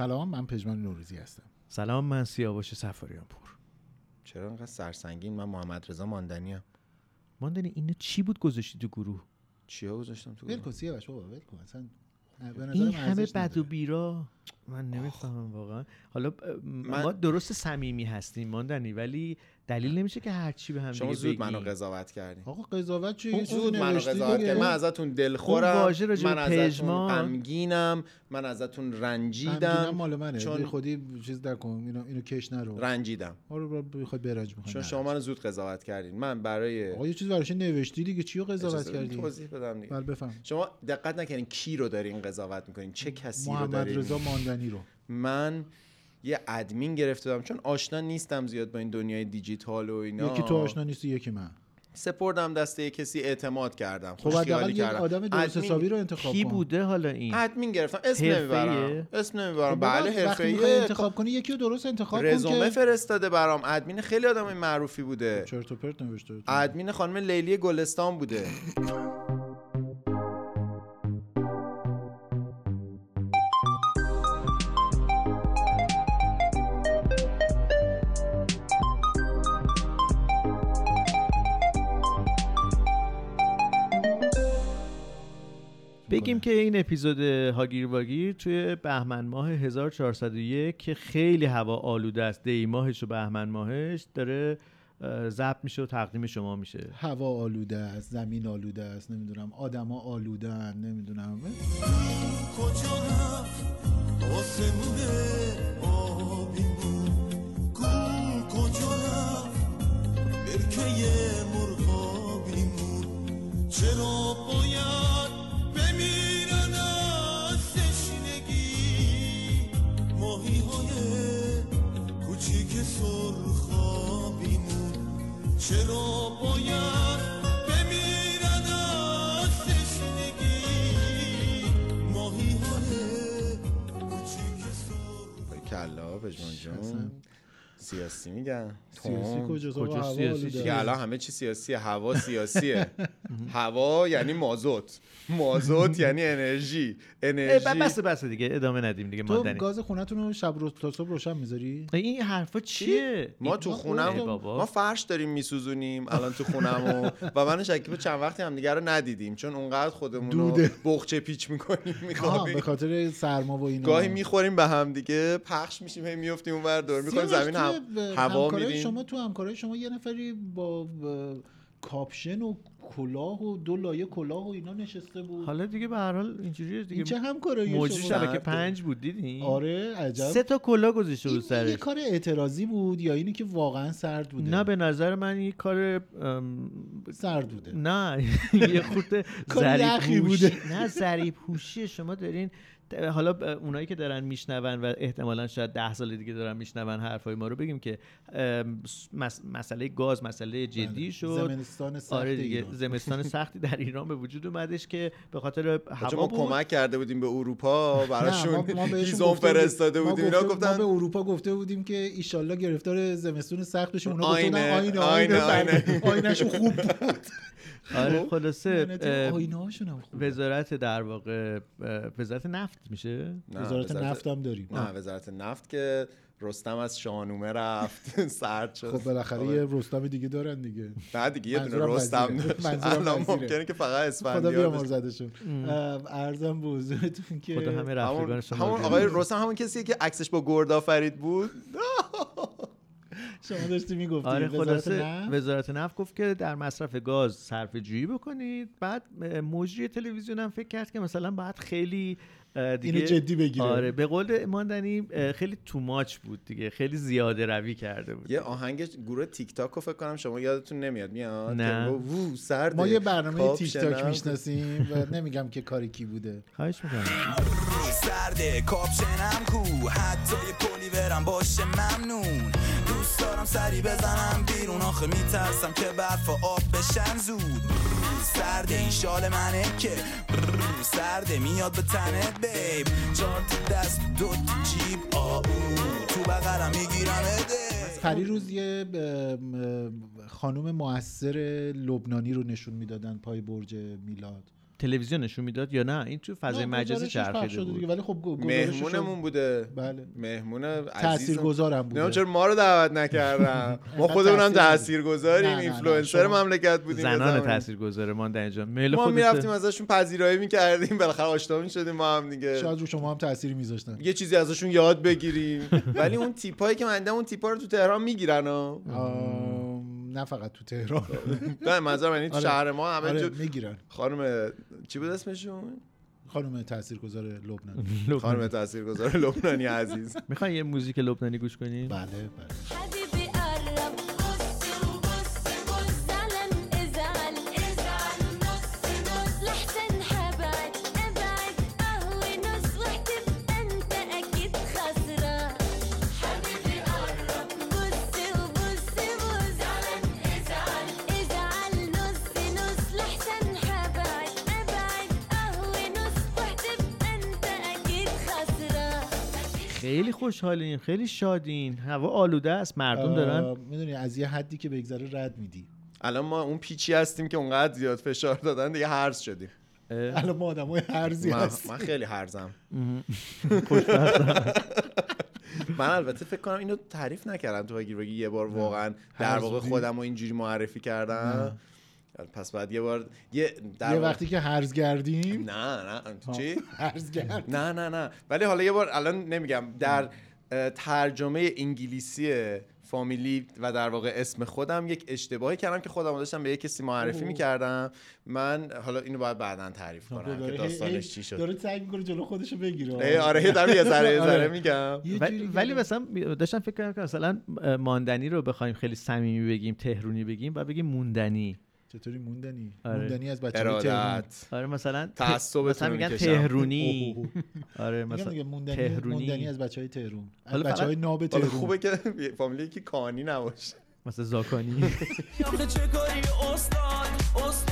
سلام من پژمان نوروزی هستم. سلام من سیاوش سفاریان پور چرا انقدر سرسنگین؟ من محمد رضا ماندنی ام. ماندنی اینو چی بود گذاشتی تو گروه؟ چیا گذاشتم تو ول گروه؟ کن سیاوش بابا ول کن. اصلا به نظرم این همه بد و. بیرا. من نمی‌فهمم واقعا. حالا من- ما درست صمیمی هستیم ماندنی ولی دلیل نمیشه که هر چی به هم شما دیگه زود. منو قضاوت کردین آقا قضاوت چیزی زود منو قضاوت. کردین من ازتون دلخورم من ازتون پژمان. غمگینم من ازتون رنجیدم. مال منه. چون- خودی چیز نکن. اینو اینو کش نرو. رنجیدم. آره بخواد برنج می‌خواد چون شما منو زود قضاوت کردین. من برای آقا یه چیز براش نوشتی دیگه. چیو قضاوت اجازه بدین کردی؟ توضیح بدم دیگه. بله بفهم. شما دقت نکردین کی رو دارین قضاوت می‌کنین. چه کسی رو محمد دارین؟ رضا ماندنی رو. من یه ادمین گرفته بودم. چون آشنا نیستم زیاد با این دنیای دیجیتال و اینا. یکی تو آشنا نیستی یکی من. سپردم دست یه کسی اعتماد کردم. خب خوشخیالی حداقل یه کردم. آدم درست ادمین- حسابی رو انتخاب کی بوده حالا این؟ ادمین گرفتم. اسم؟ نمی‌برم. اسم نمی‌برم. خب بله حرفه‌ایه. می‌خوای انتخاب کنی یکی رو درست انتخاب کن رزومه که فرستاده برام. ادمین خیلی آدم معروفی بوده. چرت و پرت نوشته ادمین خانم لیلی گلستان بوده. بگیم که این اپیزود هاگیر واگیر توی بهمن ماه 1401 که خیلی هوا آلوده است. دی ماهش و بهمن ماهش داره ضبط میشه و تقدیم شما میشه. هوا آلوده است زمین آلوده است نمی‌دونم آدما آلودن نمی‌دونم. کجا رفت آسمون آبیمون گل کجا رفت برکه مرغابیمون چرا باید چرا باید بمیرن از تشنگی؟ ماهی های کلا پژمان جون. سیاسی میگن. سیاسی کجا؟ سیاسی. الان همه چی سیاسیه هوا سیاسیه. هوا یعنی مازوت. مازوت یعنی انرژی. انرژی. بس بس دیگه ادامه ندیم دیگه تو گاز خونتون رو شب رو تا صبح روشن می‌ذاری؟ این حرفا چیه؟ ما تو خونم. ما فرش داریم میسوزونیم الان تو خونمو و من شکیب چند وقتی هم دیگه رو ندیدیم چون اونقدر خودمون رو. بخچه پیچ می‌کنیم آها به میخوابیم خاطر سرما و اینا. گاهی می‌خوریم به هم دیگه پخش میشیم هی میفتیم اون ور دور می‌کنیم زمین هم هوا همکارای میریم شما تو همکارای شما یه نفری با کاپشن و کلاه و دو لایه کلاه و اینا نشسته بود. حالا دیگه به هر حال اینجوریه این دیگه چه همکارایی موجی شما؟ شبکه. پنج بود دیدی آره عجب. سه تا کلا گذاشته این بود یه سرش. کار اعتراضی بود یا اینی که واقعا سرد بوده؟ نه به نظر من یه کار سرد بوده. نه یه خورده پوشی بوده. نه ذریع پوشی شما دارین حالا ب- اونایی که دارن میشنون و احتمالا شاید ده سال دیگه دارن میشنون حرفای ما رو بگیم که مسئله گاز مسئله جدی بله. شد. زمستان سخت آره دیگه ایران. زمستان سختی در ایران به وجود اومدش که به خاطر هوا ما بود. کمک کرده بودیم به اروپا براشون هیزم بودیم- فرستاده بودیم. اینا گفته- ما به گفتن اروپا گفته بودیم که ایشالله گرفتار زمستون سخت بشیم اونا آینه، آینه آینه، آینه آینه. آینه‌شون خوب بود. آره خلاصه خوب وزارت در واقع وزارت نفت میشه؟ نه، وزارت نفت هم داریم. نه وزارت نفت که رستم از شاهنامه رفت سرد شد. خب بالاخره یه رستم دیگه دارن دیگه. نه دیگه یه دونه رستم الان. ممکنه که فقط خدا اسفندیار بیا داشت. مرزدشون ارزم به حضورتون که خدا همه همون شما همون رو آقای. رستم همون کسیه که عکسش با گرد آفرید بود. شما داشتی می‌گفتی. آره وزارت خلاصه نفت؟ وزارت نفت گفت که در مصرف گاز صرف جویی بکنید. بعد مجری تلویزیون هم فکر کرد که مثلا باید خیلی دیگه اینو جدی بگیره آره به قول ماندنی خیلی تو ماچ بود دیگه خیلی زیاده روی کرده بود. یه آهنگ گروه تیک تاک رو فکر کنم شما یادتون نمیاد میاد؟ نه. وو سرده. ما یه برنامه تیک. تاک می‌شناسیم و نمیگم که کاری کی بوده. خواهش می‌کنم. سرده کاپشنم کو. حتی کلی برم باشه ممنون. دوست دارم سری بزنم بیرون. آخه میترسم که برف و آب بشن زود. سرده این شال منه که سرده میاد به تنت بیب چهار دست دو تا جیب. آو تو بغلم می‌گیرم روز یه ام، خانم موثر لبنانی رو نشون می‌دادن پای برج میلاد. تلویزیونشون می‌داد یا نه؟ این تو فضای نه، مجازی چرخیده بود؟ دیگه ولی خب مهمونمون بوده. بله. مهمون عزیز تاثیرگذارم بوده. چرا ما رو دعوت نکردم ما خودمون هم تأثیر تاثیر گذاریم نه، نه، نه، اینفلوئنسر مملکت بودیم زنان ماندنی جان میل ما می‌رفتیم ازشون پذیرایی می‌کردیم بالاخره آشنا می‌شدیم ما هم دیگه. شاید رو شما هم تاثیری میذاشتن. یه چیزی ازشون یاد بگیریم. ولی اون تیپایی که من اون تیپا رو تو تهران می‌گیرن ها نه فقط تو تهران. نه منظورم یعنی تو آره. شهر ما همه آره جو می‌گیرن. خانم چی بود اسمشون؟ خانم تاثیرگذار لبنان خانم تاثیرگذار لبنانی عزیز. می‌خوای یه موزیک لبنانی گوش کنیم بله بله. خیلی خوشحالین خیلی شادین. هوا آلوده است مردم دارن. می‌دونی از یه حدی که بگذره رد میدی. الان ما اون پیچی هستیم که اونقدر زیاد فشار دادن دیگه هرز شدیم. الان ما آدم های هرزی من, هست من خیلی هرزم من البته فکر کنم اینو تعریف نکردم تو بگیر بگی یه بار واقعا در واقع؟ خودم رو اینجوری معرفی کردم. پس بعد یه بار یه در یه وقتی که هرز گردیم؟ نه نه چی؟ هرز گرد نه نه نه. ولی حالا یه بار الان نمیگم در ترجمه انگلیسی فامیلی و در واقع اسم خودم یک اشتباهی کردم که خودم داشتم به یک کسی معرفی. می‌کردم. من حالا اینو باید بعدا تعریف کنم که داستانش چی شد. داره سعی می‌کنه جلو خودشو بگیره. آره دارم یه ذره یه ذره آره. میگم. یه ولی, مثلا داشتم فکر کنم که مثلا ماندنی رو بخوایم خیلی صمیمی بگیم تهرونی بگیم و بگیم موندنی. چطوری موندنی؟ آره. موندنی از بچه های تهرون ارادت آره مثلا ت- تعصبتون مثلا میگن. تهرونی. اوه، اوه. آره میگم مثلا موندنی تهرونی. موندنی از بچه های تهرون. از حالا بچه های فقط- ناب حالا تهرون. خوبه که فامیلی که کانی نباشه. مثلا زاکانی. آخه چه کاری استاد استاد.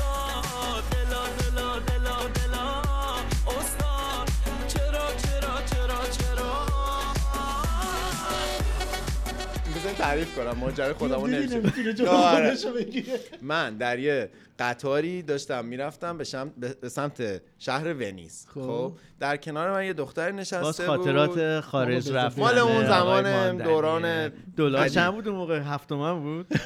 تعریف کنم ماجرا خودمو نمیشه آره. من در یه قطاری داشتم می‌رفتم به, شم... به سمت شهر ونیز خب. خب در کنار من یه دختر نشسته باز بود خاطرات خارج بابا رفتن مال اون زمان. دوران دلار. چند بود اون موقع هفت تومن بود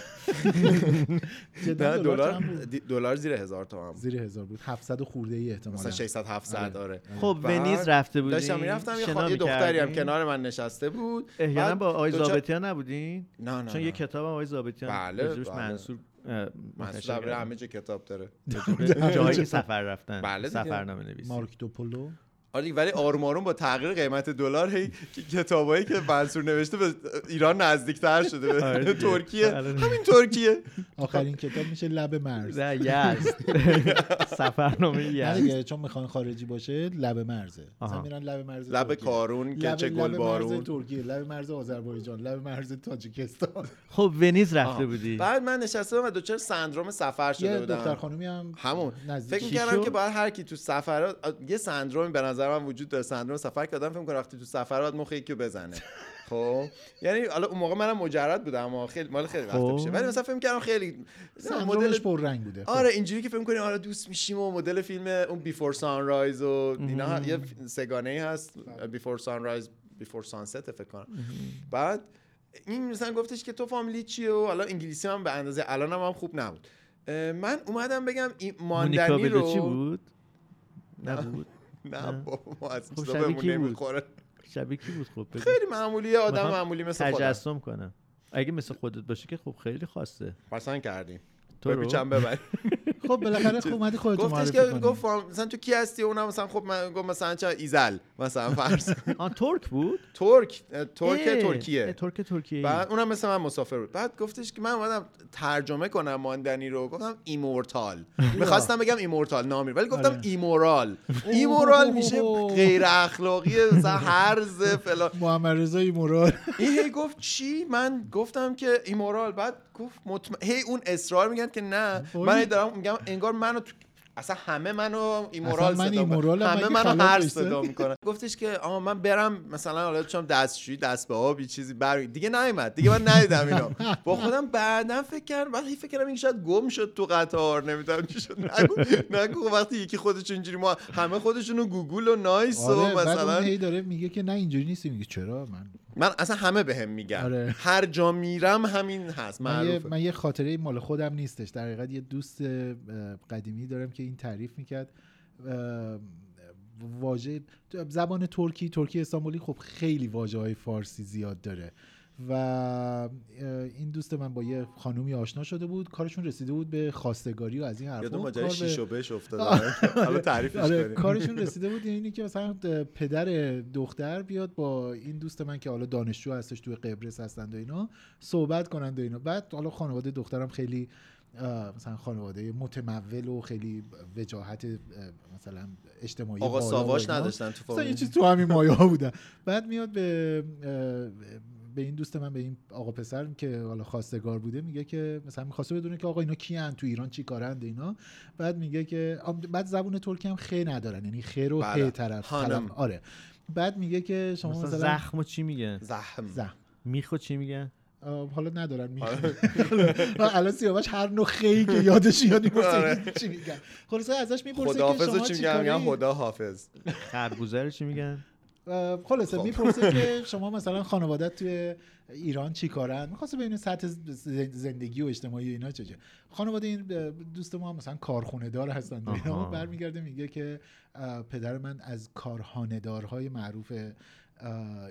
دلار دلار بود؟ زیر هزار تومن بود زیر هزار بود 700 و خورده ای احتمالاً مثلا 600 700 آره خب بعد ونیز رفته بودین داشتم می‌رفتم یه, دختری هم؟ کنار من نشسته بود احیانا با زابطیان نبودین نه نه چون. یه کتاب هم آقای زابطیان بله، بله. منصور کردن. همه جا کتاب داره جاهایی که سفر رفتن بله. سفرنامه نویسی مارک دوپولو آره ولی آروم آروم با تغییر قیمت دلار هی کتابایی که منصور نوشته به ایران نزدیکتر شده. به آره. ترکیه. آره. همین ترکیه. آخرین کتاب میشه لب مرز. نه یزد. سفرنامه نه یزد. چون می‌خوان خارجی باشه لب مرزه. مثلا. میرن لب مرز لب. کارون که لب چه لب گل مرز بارون ترکیه لب مرز آذربایجان لب مرز تاجیکستان. خب ونیز رفته. بودی. بعد من نشسته بودم و دوچار سندروم سفر شده بودم. خانومی هم همون. فکر می‌کردم شد؟ که باید هر کی تو سفر یه سندرومی به نظر من وجود داره. سندروم سفر که آدم فکر کنه وقتی تو سفر باید مخ یکی بزنه. خب؟ یعنی حالا اون موقع منم مجرد بودم اما خیلی مال خیلی وقت خب. میشه ولی مثلا فکر می‌کردم خیلی سندرومش مدل پر رنگ بوده. خب. آره اینجوری که فکر کنیم حالا دوست میشیم و مدل فیلم اون بیفور سانرایز و اینا یه سگانه ای هست. بیفور سانرایز بیفور سانست فکر کنم. بعد این مثلا گفتش که تو فامیلی چیه و حالا انگلیسی هم به اندازه الان هم, خوب نبود. من اومدم بگم این ماندنی رو بلوچی بود؟ نبود. نه بابا ما از خب چیزا شبیه بهمون کی بود؟ نمی‌خوره. شبیه کی بود خب. خیلی معمولیه آدم معمولی مثل خودم. تجسم کنم. اگه مثل خودت باشه که خب خیلی خواسته پسند کردیم تو رو؟ بپیچم ببر خب بالاخره خب اومدی گفتش معرفی که کنی. گفت مثلا تو کی هستی؟ اونم مثلا خب من گفت مثلا چه ایزل؟ مثلا فرض. آن ترک بود؟ ترک. ترک ترکیه. ترک ترکیه. بعد اونم مثل من مسافر بود. بعد گفتش که من اومدم ترجمه کنم ماندنی رو. گفتم immortal. می‌خواستم بگم immortal نامیرا ولی گفتم آره. immoral. immoral میشه غیر اخلاقی مثلا هرز فلان. محمد رضا immoral. این هی گفت چی؟ من گفتم که immoral. بعد گفت مطمئن هی اون اصرار میگن که نه. من دارم میگم انگار منو تو اصلا همه منو ایمورال من صدا ایمورالم، همه منو هر؟ صدا می‌کنن گفتش که آها من برم مثلا حالا چون دستشویی دست به آبی چیزی بر دیگه نیومد. دیگه من ندیدم اینو. با خودم بعدا فکر کردم وقتی فکر کردم این شاید گم شد تو قطار نمی‌دونم چی شد. نگو نگو وقتی یکی خودش اینجوری ما همه خودشونو گوگل و نایس و آره بعد مثلا هی داره میگه که نه اینجوری نیست میگه چرا من من اصلا همه بهم میگن. آره. هر جا میرم همین هست من یه, معروفه. من یه خاطره مال خودم نیستش. در حقیقت یه دوست قدیمی دارم که این تعریف می‌کرد. واژه زبان ترکی ترکی استانبولی خب خیلی واژه های فارسی زیاد داره. و این دوست من با یه خانومی آشنا شده بود. کارشون رسیده بود به خواستگاری و از این حرفا. یادم ماجرای شیش و بش افتاده. حالا تعریفش آره کنیم. کارشون رسیده بود اینی که مثلا پدر دختر بیاد با این دوست من که حالا دانشجو هستش توی قبرس هستند و اینا صحبت کنند و اینا. بعد حالا خانواده دخترم خیلی مثلا خانواده متمول و خیلی وجاهت اه، مثلا اجتماعی آقا ساواش. نداشتن تو مثلا یه چیز تو همین مایه ها بودن بعد میاد به به این دوست من به این آقا پسر که حالا خواستگار بوده میگه که مثلا می‌خواسته بدونه که آقا اینا کیان تو ایران چی کارند اینا. بعد میگه که بعد زبون ترکی هم خ ندارن یعنی خ رو بله. ه طرف خانم. آره. بعد میگه که شما مثلا مثلا زخم و چی میگن زخم. زخم. میخو چی میگن آه، حالا ندارن میگه آره. الان سیاوش هر نوع خی که یادش یاد آره. می‌پرسه چی میگن. خلاصه ازش می‌پرسه که شما چی چی میگم میگم کاری؟ خدا حافظ خربوزه رو چی میگن؟ خلاصه خب. می‌پرسه که شما مثلا خانوادت توی ایران چی کارن می‌خواسته ببینه سطح زندگی و اجتماعی اینا چجه خانواده این دوست ما هم مثلا کارخونه دار هستن. برمیگرده میگه که پدر من از کارخانه دارهای معروف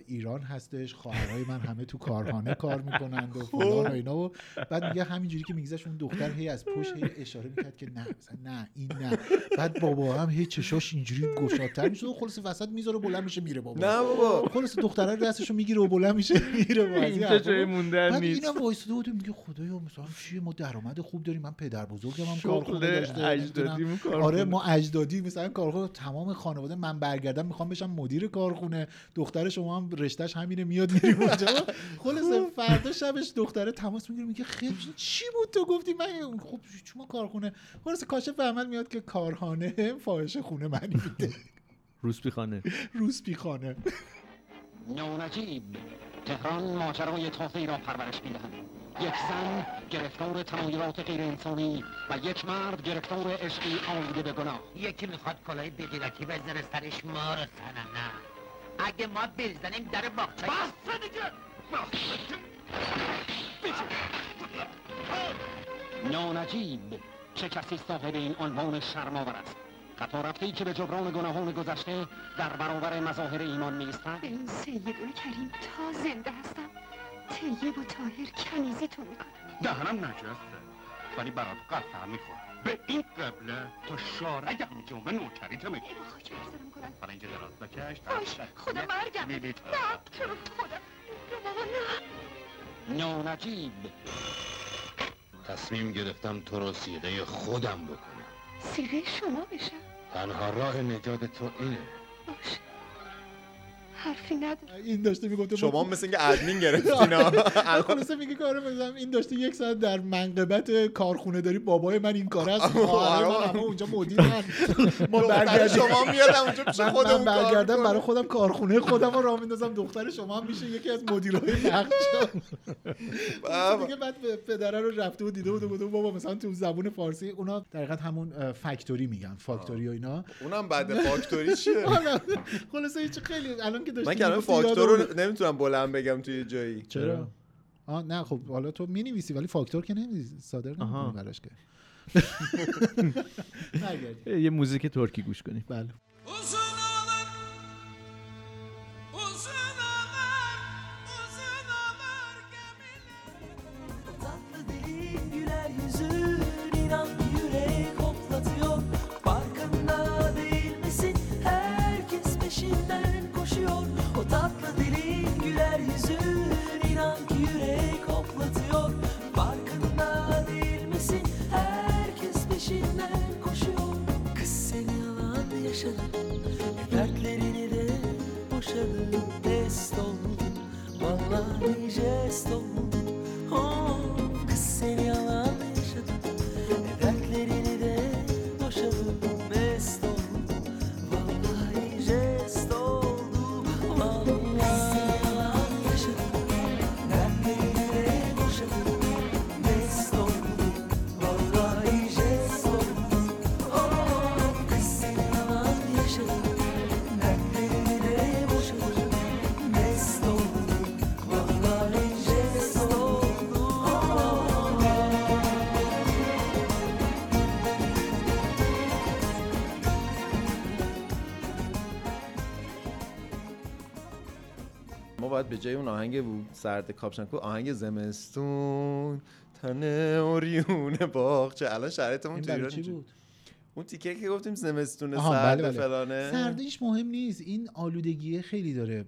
ایران هستش خواهرای من همه تو کارخانه کار می‌کنند و فلان و اینا و بعد میگه همینجوری که میگذشت اون دختر هی از پشت هی اشاره می‌کرد که نه مثلا نه این نه. بعد بابا هم هی چشاش اینجوری گشادتر میشه و خلاص وسط می‌ذاره بلند میشه میره بابا. نه بابا. خلاص دختره دستشو می‌گیره و بلند میشه میره حرفا. جای موندن بعد نیست. اینم وایساده بود میگه خدایا مثلا چیه؟ ما درآمد خوب داریم من پدر بزرگم هم کارخونه داشته. کارخونه. آره ما اجدادی مثلا کارخونه تمام خانواده من برگردم می‌خوام بشم مدیر کارخونه دختر شما هم رشتهش همینه میاد میریم اونجا. خلاص فردا شبش دختره تماس می‌گیره میگه خیلی چی بود تو گفتی؟ من خب شما کارخونه؟ خلاص کاشف احمد میاد که کارخانه فاحشه خونه منی بوده روسپی خانه روسپی خانه نونجیب تهران ماجرای تازه را پرورش می‌دهند یک زن گرفتار تمایلات غیر انسانی و یک مرد گرفتار عشقی آلوده به گناه. یکی می‌خواد کلاه بگیرکی بذاره سرش ما رو نه. اگه ما بزنیم در باغچه بس دیگه نونجیب چه کسی صاحب این عنوان شرماور است خطا رفته که به جبران گناهان گذشته در برابر مظاهر ایمان میستد ای سید کریم تا زنده هستم طیب و تاهر کنیزتون می‌کنم دهنم نجسته ولی برات قسم می‌خورم به این قبله تا شارع جمعه نوکریت می‌کنم ای با خاک بگذارم کنم. حالا اینجا دراز بکش باش خدا مرگم نه چرا خدا بابا نه. نونجیب. تصمیم گرفتم تو رو سیغه خودم بکنم. سیغه شما بشم. تنها راه نجات تو اینه. باش. حرفی نداره این داشته می‌گفته شما مثل اینکه ادمین گرفتینا خلاصه میگه آره مثلا این داشته یک ساعت در منقبت کارخونه داری بابای من این کار است. من همه اونجا مدیرن ما دختر برگردیم شما میاد اونجا پیش من, من خودمون کار برگردم. برای خودم کارخونه خودم رو راه میندازم. دختر شما هم میشه یکی از مدیرای نقد بابا. دیگه بعد به پدره رو رفته و دیده بود و گفته بابا مثلا تو زبون فارسی اونا در همون فکتوری میگن. فاکتوری و اینا. اونم بعد فاکتوری چیه؟ حالا خلاصه هیچ خیلی الان که داشتی من کلمه فاکتور. رو نمی‌تونم بلند بگم توی جایی چرا آه نه خب حالا تو می نویسی ولی فاکتور که نمیزی صادر. نمی‌کنی براش که. یه موزیک ترکی گوش کنیم بله به جای اون آهنگ بود سرد کاپشنکو آهنگ زمستون تنه اوریون باغچه. الان شرایطمون تو ایران چی. بود؟ اون تیکه که گفتیم زمستون سرد بله، بله. فلانه. سردیش مهم نیست. این آلودگی خیلی داره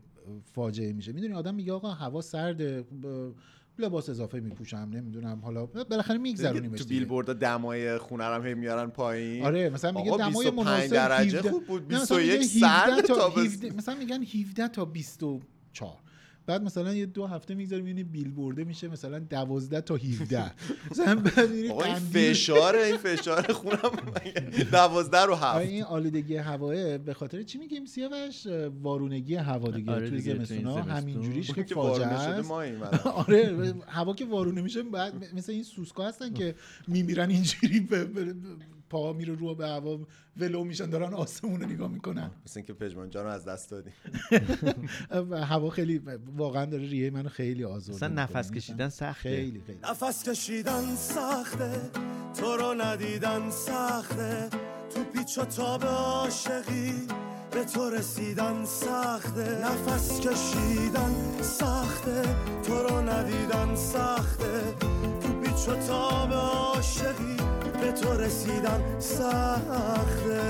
فاجعه میشه. می‌دونی آدم میگه آقا هوا سرده ب- لباس اضافه میپوشم نمی‌دونم حالا بالاخره میگذرونیمش تو. بیلبورد دمای خونه رو هم میارن پایین. آره مثلا میگه دمای 25 مناسب درجه 17 خوب بود. نه، مثلا میگه 21 17 سرد تا تابستون 17 مثلا میگن 17 تا 24 بعد مثلا یه دو هفته میگذره می‌بینی بیلبورده میشه مثلا 12 تا 17 مثلا بعد این فشاره این فشار خونم. دوازده رو آره هفت این آلودگی هواه به خاطر چی میگیم؟ سیاوش وارونگی هوا دیگه آره توی زمستونا زمستون. همینجوریش که فاجعه است. آره هوا که وارونه میشه بعد مثل این سوسکا هستن که میمیرن اینجوری به- به- پا میره رو به هوا ولو میشن دارن آسمون رو نگاه می‌کنن. مثل اینکه پژمان جان رو از دست دادیم و هوا خیلی واقعا داره ریه منو خیلی آزرده مثلا. نفس کشیدن سخته. خیلی خیلی. نفس کشیدن سخته تو رو ندیدن سخته. تو پیچ و تاب عاشقی به تو رسیدن سخته. نفس کشیدن سخته تو رو ندیدن سخته. تو پیچ و تاب عاشقی به تو رسیدن سخته.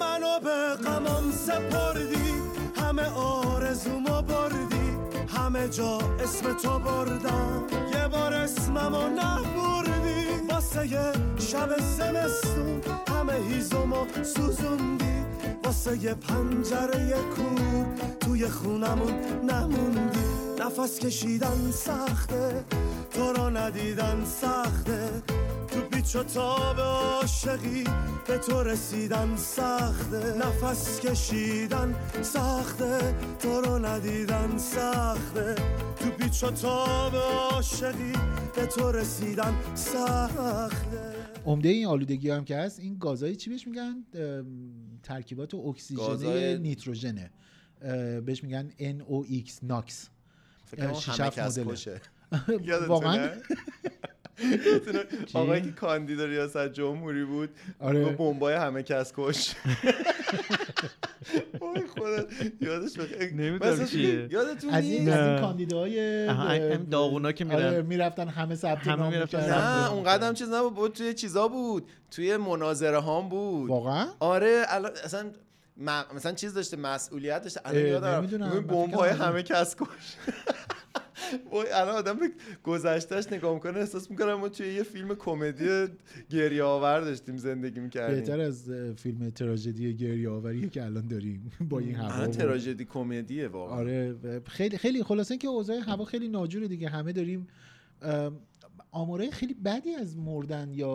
منو به غمم سپردی همه آرزومو بردی همه جا اسم تو بردم. یه بار اسممو نبردی واسه یه شب زمستون همه هیزمو سوزوندی. واسه یه پنجره کور توی خونمون نموندی. نفس کشیدن سخته تو رو ندیدن سخته. تو پیچ و تاب عاشقی به تو رسیدن سخته. نفس کشیدن سخته تو رو ندیدن سخته. تو پیچ و تاب عاشقی به تو رسیدن سخته. عمده این آلودگی هم که هست این گازهای چی بهش میگن؟ ترکیبات اکسیژنه گازهای- نیتروژنه. بهش میگن NOx ناکس. فکر کنم شیش همه هفت کس مدله. کشه. واقعا؟ آقایی که کاندید ریاست جمهوری بود آره. بمبای همه کس کش خدا یادش بخیر نمی‌دونم مثلا چیه. یادتون از این از. کاندیداهای این داغونا که میرن. آره می‌رفتن همه ثبت همه نام می‌رفتن نه. اون قدم چیز نبود بود توی چیزا بود توی مناظره هام بود واقعا آره اصلا مثلا چیز داشته مسئولیت داشته الان یادم نمی‌دونم. این من بمب فکرم های الان. همه کس کش الان آدم به گذشتهش نگاه می‌کنه احساس می‌کنم ما توی یه فیلم کمدی گریه آور داشتیم زندگی می‌کردیم. بهتر از فیلم تراژدی گریه آوری که الان داریم با این هوا الان تراژدی کمدیه واقعا. آره خیلی خیلی خلاصه که اوضاع هوا خیلی ناجوره دیگه. همه داریم ام، آمارای خیلی بدی از مردن یا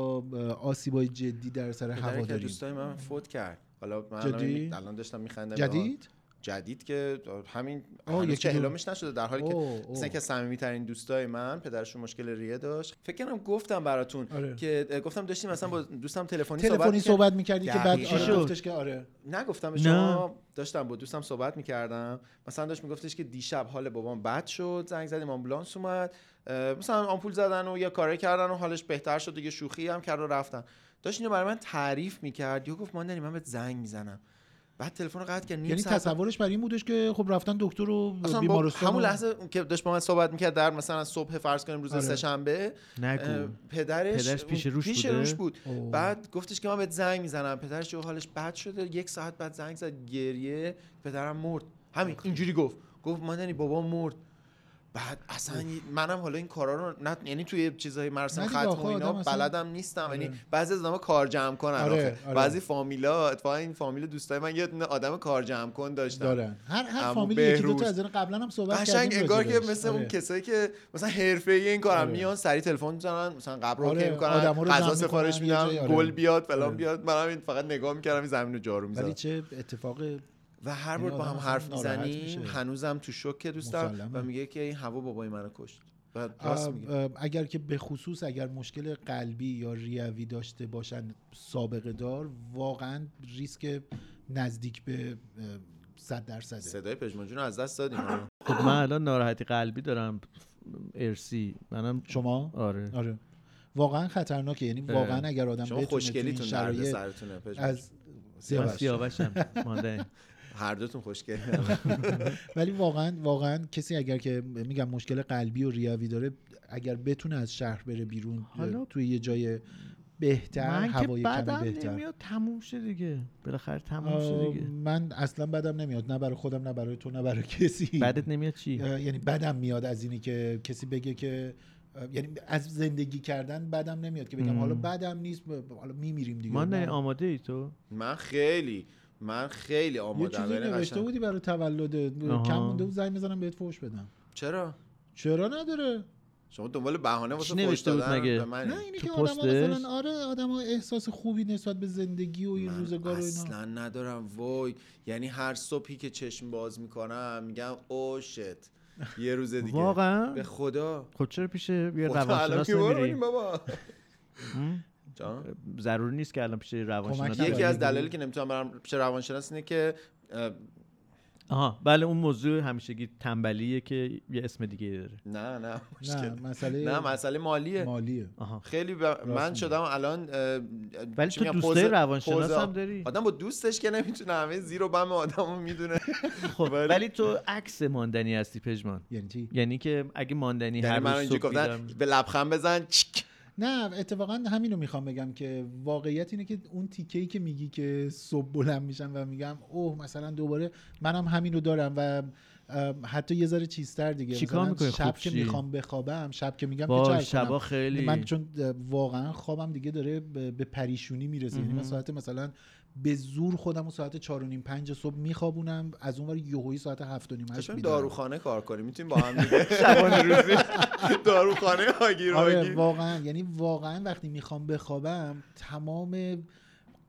آسیبای جدی در سر هوا داریم. دوستای من فوت کرد. حالا من الان داشتم میخندم. جدید؟ جدید که همین هنوز یکی دو- چهلمش نشده در حالی که اوه،. مثلا که صمیمی ترین دوستای من پدرشون مشکل ریه داشت فکر کنم گفتم براتون آره. که گفتم داشتیم مثلا با دوستم تلفنی تلفنی صحبت صحبت می‌کردی که بعد دقیقاً. آره شد. گفتش که آره نگفتم. شما داشتم با دوستم صحبت می‌کردم مثلا داشت میگفتش که دیشب حال بابام بد شد زنگ زدیم آمبولانس اومد مثلا آمپول زدن و یا کاری کردن و حالش بهتر شد دیگه شوخی هم کرد و رفتن داشت اینو برای من تعریف می‌کرد یا گفت ماندنی من بهت زنگ می‌زنم بعد تلفن رو قطع کرد نیم یعنی تصورش برای این بودش که خب رفتن دکتر و اصلا با بیمارستان همون لحظه که داشت با من صحبت می‌کرد در مثلا صبح فرض کنیم روز آره. سه‌شنبه پدرش پدرش پیش روش پیش بوده؟ روش بود. اوه. بعد گفتش که من بهت زنگ می‌زنم. پدرش جو حالش بد شده. یک ساعت بعد زنگ زد گریه پدرم مرد. همین اینجوری گفت. گفت مادنی بابا مرد. بعد اصلا منم حالا این کارا رو نه یعنی توی چیزای دیگه ختم و اینا بلدم نیستم آره. یعنی بعضی از آدم‌ها کار جمع کنن آره، آخه. آره. بعضی فامیلا اتفاقا این فامیل دوستای من یه آدم کار جمع کن داشتن دارن هر هر عمو فامیلی یکی دو. تا از قبلا هم صحبت قشنگ کردیم انگار که. مثل اون آره. کسایی که مثلا حرفه‌ای این آره. میان سری تلفن می‌زنن مثلا قبر آره، اوکی می‌کنن آدما رو غذا سفارش میدن آره. گل بیاد فلان آره. بیاد من همین فقط نگاه می‌کردم این زمین رو جارو ولی می‌زدم چه اتفاق و هر یعنی بار با هم حرف می‌زنیم میشه. هنوزم تو شوکه دوستم مسلمه. و میگه که این هوا بابای منو کشت. و اگر که به خصوص اگر مشکل قلبی یا ریوی داشته باشن سابقه دار واقعا ریسک نزدیک به صد درصده. صدای پژمان جون رو از دست دادیم. خب من الان ناراحتی قلبی دارم. ارسی. منم شما؟ آره. آره. واقعا خطرناکه یعنی. واقعا اگر آدم شما بتونه تو این خوشگلیتون درد شرایط سرتونه پژمان از من سیاوش. سیاوشم. ماندنی هر دوتون خوشگل. ولی واقعا واقعا کسی اگر که میگم مشکل قلبی و ریوی داره اگر بتونه از شهر بره بیرون حالا- توی یه جای بهتر من که هوای کمی بدم بهتر. نمیاد تموم شه دیگه. بالاخره تموم شه دیگه. من اصلا بدم نمیاد. نه برای خودم نه برای تو نه برای کسی. بعدت نمیاد چی؟ یعنی بدم میاد از اینی که کسی بگه که یعنی از زندگی کردن بدم نمیاد که بگم. حالا بدم نیست حالا میمیریم دیگه. ما نه. نه آماده ای تو. من خیلی من خیلی یه آماده چیزی نوشته بودی برای تولد. کم مونده بود زنگ بزنم بهت فوش بدم. چرا؟ چرا نداره؟ شما دنبال بهانه واسه نوشته بود دادن؟ مگه؟ نه اینی که آدم؟ مثلا آره آدم احساس خوبی نسبت به زندگی و این روزگار و اینا. اصلا ندارم وای. یعنی هر صبحی که چشم باز می‌کنم میگم او شت یه روز دیگه. واقعا؟ به خدا. خب چرا پیش یه روانشناس نمیری؟ بابا؟ ضروری نیست که الان پیش روانشناس یکی از. دلایلی که نمی‌تونم برم پیش روانشناس اینه که آها بله اون موضوع همیشگی تنبلیه که یه اسم دیگه داره. نه نه نه مشکل مسئله نه مسئله مالیه. مالیه. آها. خیلی ب... من. شدم الان ولی تو دوستای پوز- روانشناس هم داری. آدم با دوستش که نمی‌تونه همه زیر و بم آدمو می‌دونه. خب ولی تو عکس ماندنی هستی پژمان. یعنی چی؟ یعنی که اگه ماندنی یعنی هر روز صبح به لبخند بزن چیک. نه اتفاقا همینو می‌خوام بگم که واقعیت اینه که اون تیکه ای که میگی که صبح بلند میشم و میگم اوه مثلا دوباره منم همینو دارم و حتی یه ذره چیزتر دیگه چیکار مثلا می‌کنی؟ شب که چی؟ می‌خوام بخوابم شب که میگم که شبا خیلی من چون واقعا خوابم دیگه داره به پریشونی می‌رسه یعنی من. ساعت مثلا به زور خودم و ساعت چهار و نیم پنج صبح میخوابونم. از اون ور یهویی ساعت هفت و نیم هشت داشتم بیدارم. داروخانه کار کنیم. می‌تونیم با هم دیگه شبانه روزی داروخانه آگیر آره آگیر واقعا. یعنی واقعا وقتی می‌خوام بخوابم تمام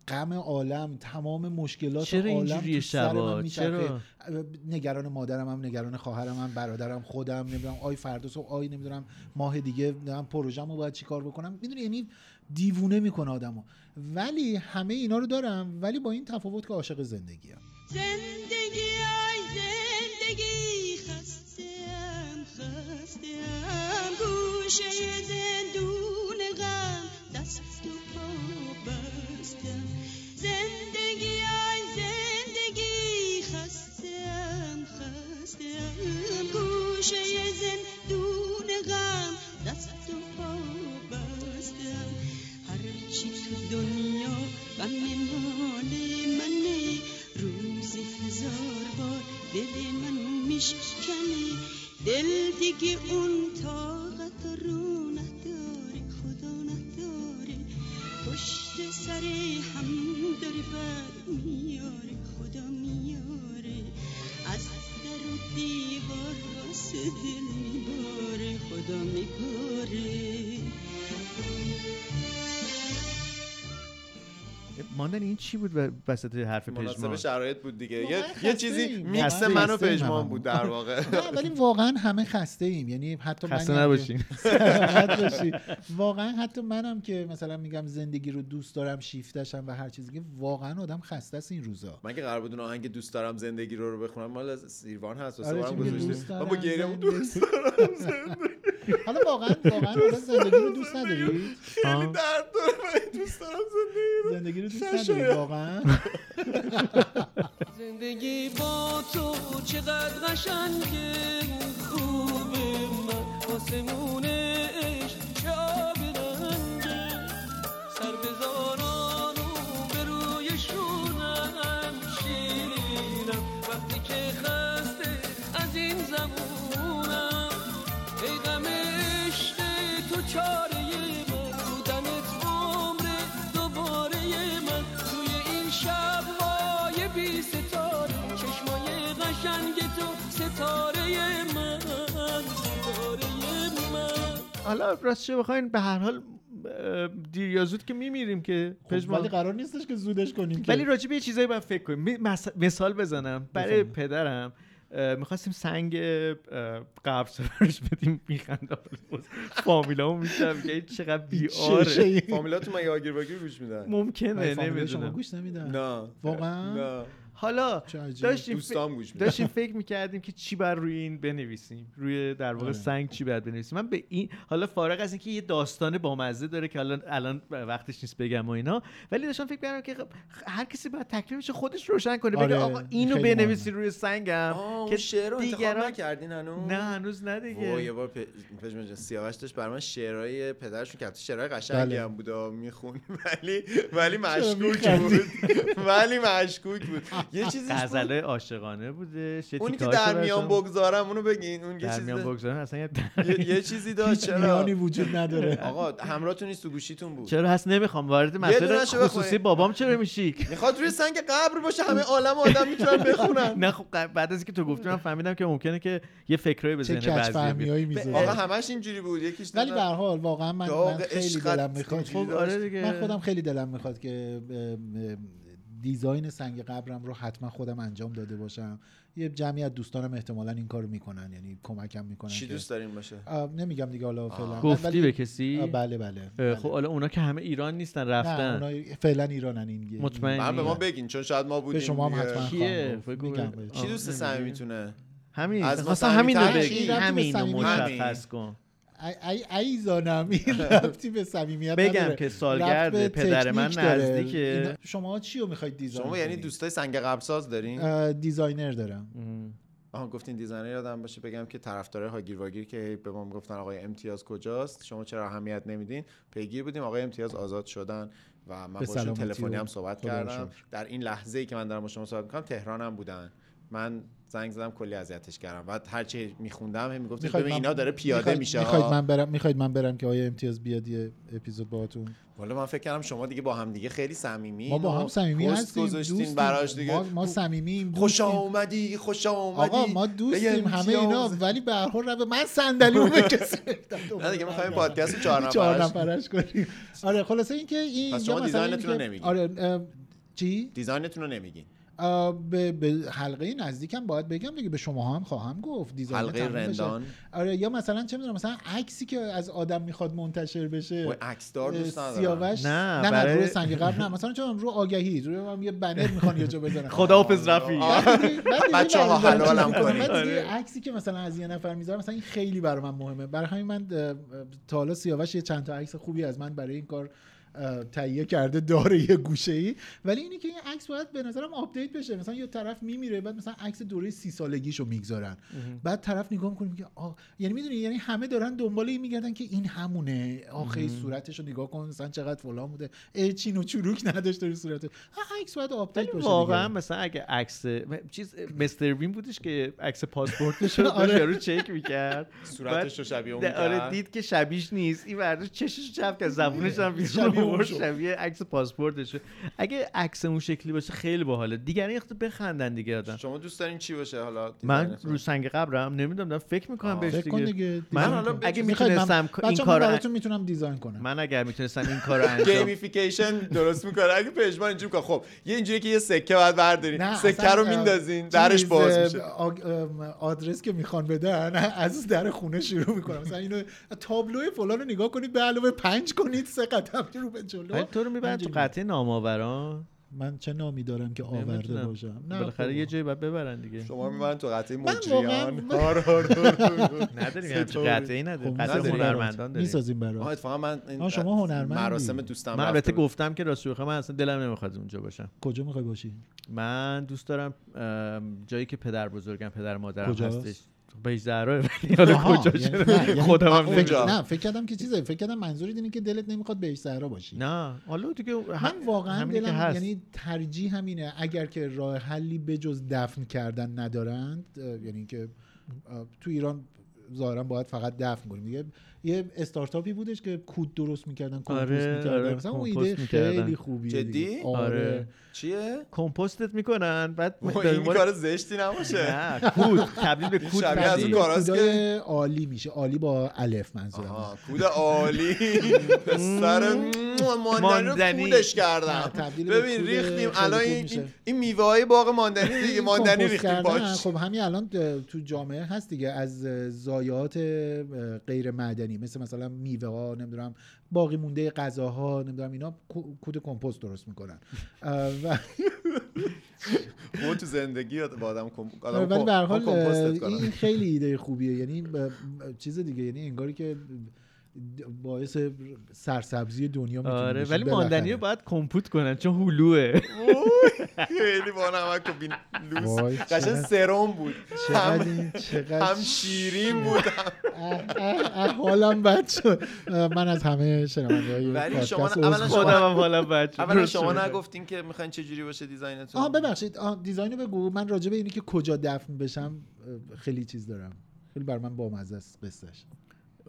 غم عالم تمام مشکلات چرا عالم شبا؟ چرا؟ نگران مادرم هم نگران خواهرم هم برادرم خودم نمی‌دونم آی فردا صبح آی نمی‌دونم ماه دیگه نمی‌دونم پروژه‌مو باید چیکار بکنم؟ می‌دونی یعنی دیوونه می‌کنه آدمو. ولی همه اینا رو دارم ولی با این تفاوت که عاشق زندگیم. زندگی ای زندگی خستم خستم گوشه زندون غم دست و پا بستم. زندگی ای زندگی خستم خستم گوشه من میشکنی دل دیگه اون طاقت رو نداره خدا نداره پشت سر هم داره بر میاره خدا میاره از در و دیوار واسه دل میباره خدا میباره ماندنی این چی بود و- وسط حرف مناسب پژمان شرایط بود دیگه یه, یه چیزی. میکس من و پژمان. بود در واقع نه ولی واقعا همه خسته ایم یعنی حتی منی خسته نباشین. واقعا حتی منم که مثلا میگم زندگی رو دوست دارم شیفتشم و هر چیزی که واقعا آدم خسته است این روزا من که قرار بود اون آهنگ دوست دارم زندگی رو رو بخونم مال سیروان هست آره، برام چی میگه؟ گذاشته دوست من دارم با گریه. دوست دارم زندگی حالا واقعا واقعا زندگی رو دوست ندارید آه. درد داره من دوست دارم زندگی زندگی رو دوست شاید. ندارید واقعا زندگی با تو چقدر قشنگه خوبه من آسمون عشق من حالا راستش بخواین به هر حال دیر یا زود که میمیریم که خب، ولی قرار نیستش که زودش کنیم که. ولی راجع به یه چیزایی باید فکر کنیم. مثال بزنم. برای. پدرم می‌خواستیم سنگ قبر سفارش بدیم میخنده فامیلا میشم که این چقدر بیاره شیشه. فامیلاتون مگه آگیر واگیر گوش میدن. ممکنه نمی‌دونم. گوش نمیدن. نه. واقعا؟ حالا. داشتیم میدن داشتیم فکر می‌کردیم که چی بر روی این بنویسیم روی در واقع آره. سنگ چی باید بنویسیم من به این حالا فارغ از اینکه یه داستان بامزه داره که الان الان وقتش نیست بگم و اینا ولی داشتم فکر می‌کردم که هر کسی باید تکلیفش خودش روشن کنه بگه آره، آقا اینو بنویسی. روی سنگم که شعر رو انتخاب دیگران نکردین هنوز نه هنوز نه وای، یه دیگه بار پ- پژمان جان سیاوش داشت برای من شعرهای پدرشون که شعرهای قشنگی بله. هم بود میخون ولی ولی مشکوک؟ بود ولی مشکوک بود یه چیزی بود. غزله عاشقانه بودش یه اونی که در میان بگذارم اونو بگین. اون یه در چیزی میان بگذارم اصلا یه چیزی داشت چرا؟ میانی وجود نداره. آقا همراهتون نیست تو گوشیتون بود. چرا؟ هست نمی‌خوام. وارد مسئله. خصوصی بابام چرا میشی؟ می‌خواد روی سنگ قبر باشه همه عالم آدم می‌تونن بخونن. نه خب بعد از اینکه تو گفتی من فهمیدم که ممکنه که یه فکرایی ذهن بعضی آقا همش اینجوری بود. یکیش ولی به هر حال واقعا من, خیلی دلم می‌خواد. خب آره دیگه. من خودم خیلی دلم می‌خواد که دیزاین سنگ قبرم رو حتما خودم انجام داده باشم. یه جمعی از دوستانم احتمالا این کارو می‌کنن یعنی کمکم می‌کنن چی دوست دارین باشه؟ نمیگم دیگه حالا فعلا. گفتی ولی- به کسی بله بله, بله. خب حالا اونا که همه ایران نیستن نه رفتن. اونا فعلا ایرانن این مطمئنی؟ من به ما بگین چون شاید ما بودیم به شما هم. حتما کیه؟ کی دوست صمیمیتونه؟ همین. از خواستم همین رو بگی؟ همین رو. مشخص کن. ای- زانم این ربطی به صمیمیت بگم نداره. که سالگرد پدر من. نزدیکه. شما چی رو می‌خواید design شما یعنی؟ دوستای سنگ قبرساز دارین designer دارم آها گفتین designer یادم باشه بگم که طرفدارای هاگیر واگیر که هی به ما می‌گفتن آقای امتیاز کجاست شما چرا اهمیت نمیدین پیگیر بودیم آقای امتیاز آزاد شدن و من باشون تلفنی هم صحبت کردم. در این لحظه ای که من دارم با شما صحبت می‌کنم تهران هم بودن من زنگ زدم کلی اذیتش کردم بعد هر چی میخوندم هم می‌خواید ببین من- اینا داره پیاده میشه می‌خواید. من برم می‌خواید من برم که آیا امتیاز بیاد یه اپیزود باهاتون والا من فکر کردم شما دیگه با هم دیگه خیلی صمیمی ما با هم صمیمی هستیم گذاشتین. براش دیگه ما, ما صمیمیم خوش. آمدی خوش آمدی آقا ما به دوستیم همه اینا. ولی به هر حال من صندلیمو به کسی نه دیگه می‌خوایم پادکست چهار چهار نفرش نفرش کنیم آره خلاصه اینکه این شما design تون رو نمیگین. آره چی design تون رو نمیگین به, به حلقه نزدیکم باید بگم دیگه به شما هم خواهم گفت design حلقه تموم بشه. رندان آره یا مثلا چه می‌دونم مثلا عکسی که از آدم می‌خواد منتشر بشه وای، عکسدار دوست. سیاوش نه، نه نه برای- روی سنگ قبر نه مثلا چون رو آگهی روی هم یه بنر می‌خوان یه جا بزنن خداحافظ رفی بچه‌ها حلالم کنید. آره. عکسی که مثلا از یه نفر می‌ذارم مثلا این خیلی برای من مهمه برای همین من تا حالا سیاوش یه چند تا عکس خوبی از من برای این کار تهیه کرده داره یه گوشه ای ولی اینی که این عکس باید به نظرم update بشه. مثلا یه طرف میمیره بعد مثلا عکس دوره سی سالگیشو می‌گذارن. بعد طرف نگاه می‌کنه میگه آ یعنی می‌دونی یعنی همه دارن دنبال این میگردن که این همونه. آخه صورتش رو نگاه کن مثلا چقدر فلان بوده. اه چین و چروک نداشته رو صورتش عکس باید update باشه واقعا دیگه. مثلا اگه عکس چیز مستر بین بودش که عکس پاسپورتش رو آره. داشت یارو چک می‌کرد. صورتش رو شبیه اون آره. دید که شبیش نیست. این برداشت چشش چپ که زبونش هم بیرون شبیه عکس پاسپورتشه اگه عکس اون شکلی باشه خیلی باحاله. دیگران یخت بخندن دیگه آدم. شما دوست دارین چی باشه حالا من؟ رو سنگ قبرم نمی‌دونم دارم فکر می‌کنم بهش دیگه. دیگه من حالا. اگه می‌تونستم این بچه‌ها، کار من رو براتون می‌تونم design کنم. من اگر می‌تونستم این کار رو انجام gamification درست می‌کنه. اگه پژمان اینجوری کنه خب یه اینجوری که یه سکه باید بردارین. سکه رو میندازین درش باز میشه. آدرس که می‌خوان بدن از در خونه شروع می‌کنم. مثلا اینو تابلو فلان رو نگاه کنید به علاوه پنج کنید سه قدم رو به جلو تو رو می‌برن تو. قطعه نامآوران من چه نامی دارم که آورده. باشم نه بالاخره. یه جایی باید ببرن دیگه شما می‌برن تو قطعه مجریان آره، آره، آره. نداریم همچین ستاره. قطعه ای نداریم خب، قطعه. هنرمندان داریم می‌سازیم برات اتفاقا من این آه، شما هنرمندی. مراسم دوستم من البته. گفتم که راست بخوام من اصلا دلم نمی‌خواد اونجا باشم کجا می‌خوای باشی من دوست دارم جایی که پدر بزرگم پدر مادرم؟ هستش زهرا ولی حالا کجا یعنی- شده نه، یعنی خودم هم. نمی‌دونم. نه فکر کردم که چیزه فکر کردم منظورت اینه که دلت نمی‌خواد بهش صحرا باشی نه حالا دیگه من واقعا دلم. یعنی ترجیح همینه اگر که راه حلی بجز دفن کردن ندارند یعنی که تو ایران ظاهرا باید فقط دفن کنیم دیگه یه استارتاپی بودش که کود درست می‌کردن کمپوست آره، می‌کردن آره، مثلا اون ایده می‌کردن. خیلی خوبیه جدی؟ دیگه. آره. آره چیه کمپوستت می‌کنن بعد این کار زشتی نمیشه نه کود تبدیل به کود شبیه از تبدیل. اون کاراست که- کودای عالی میشه عالی با الف منظورم آها کود عالی پسر ماندنی رو ماندنی. کودش نه، کردم تبدیل به ببین کود ریختیم خیلی الان خوب این میشه. این میوه های باغ ماندنی دیگه این ماندنی کمپوست ریختیم کردن، باش خب همین الان تو جامعه هست دیگه از ضایعات غیر معدنی مثل مثلا میوه ها نمی‌دونم باقی مونده غذاها نمی‌دونم اینا کو- کود کمپوست درست می‌کنن. و تو تو زندگی با آدم کم آدم ولی به هر حال کمپوستت کنن. این خیلی ایده خوبیه. یعنی چیز دیگه. یعنی انگاری که باعث سرسبزی دنیا می‌تونه آره ولی. ماندنی رو باید کمپوت کنن چون هلوه خیلی با نمک و بین لوس. سرم بود. چقدر هم, این- چقدر هم شیرین بود. حالم بد شد. من از همه شنونده های ولی شما اولا شما- می‌خوام. خودم هم حالا بچه اولا شما نگفتین که می‌خواین چه جوری باشه design تون. آها ببخشید. design و بگو. من راجع به اینی که کجا دفن بشم خیلی چیز دارم. خیلی بر من بامزه است قصهش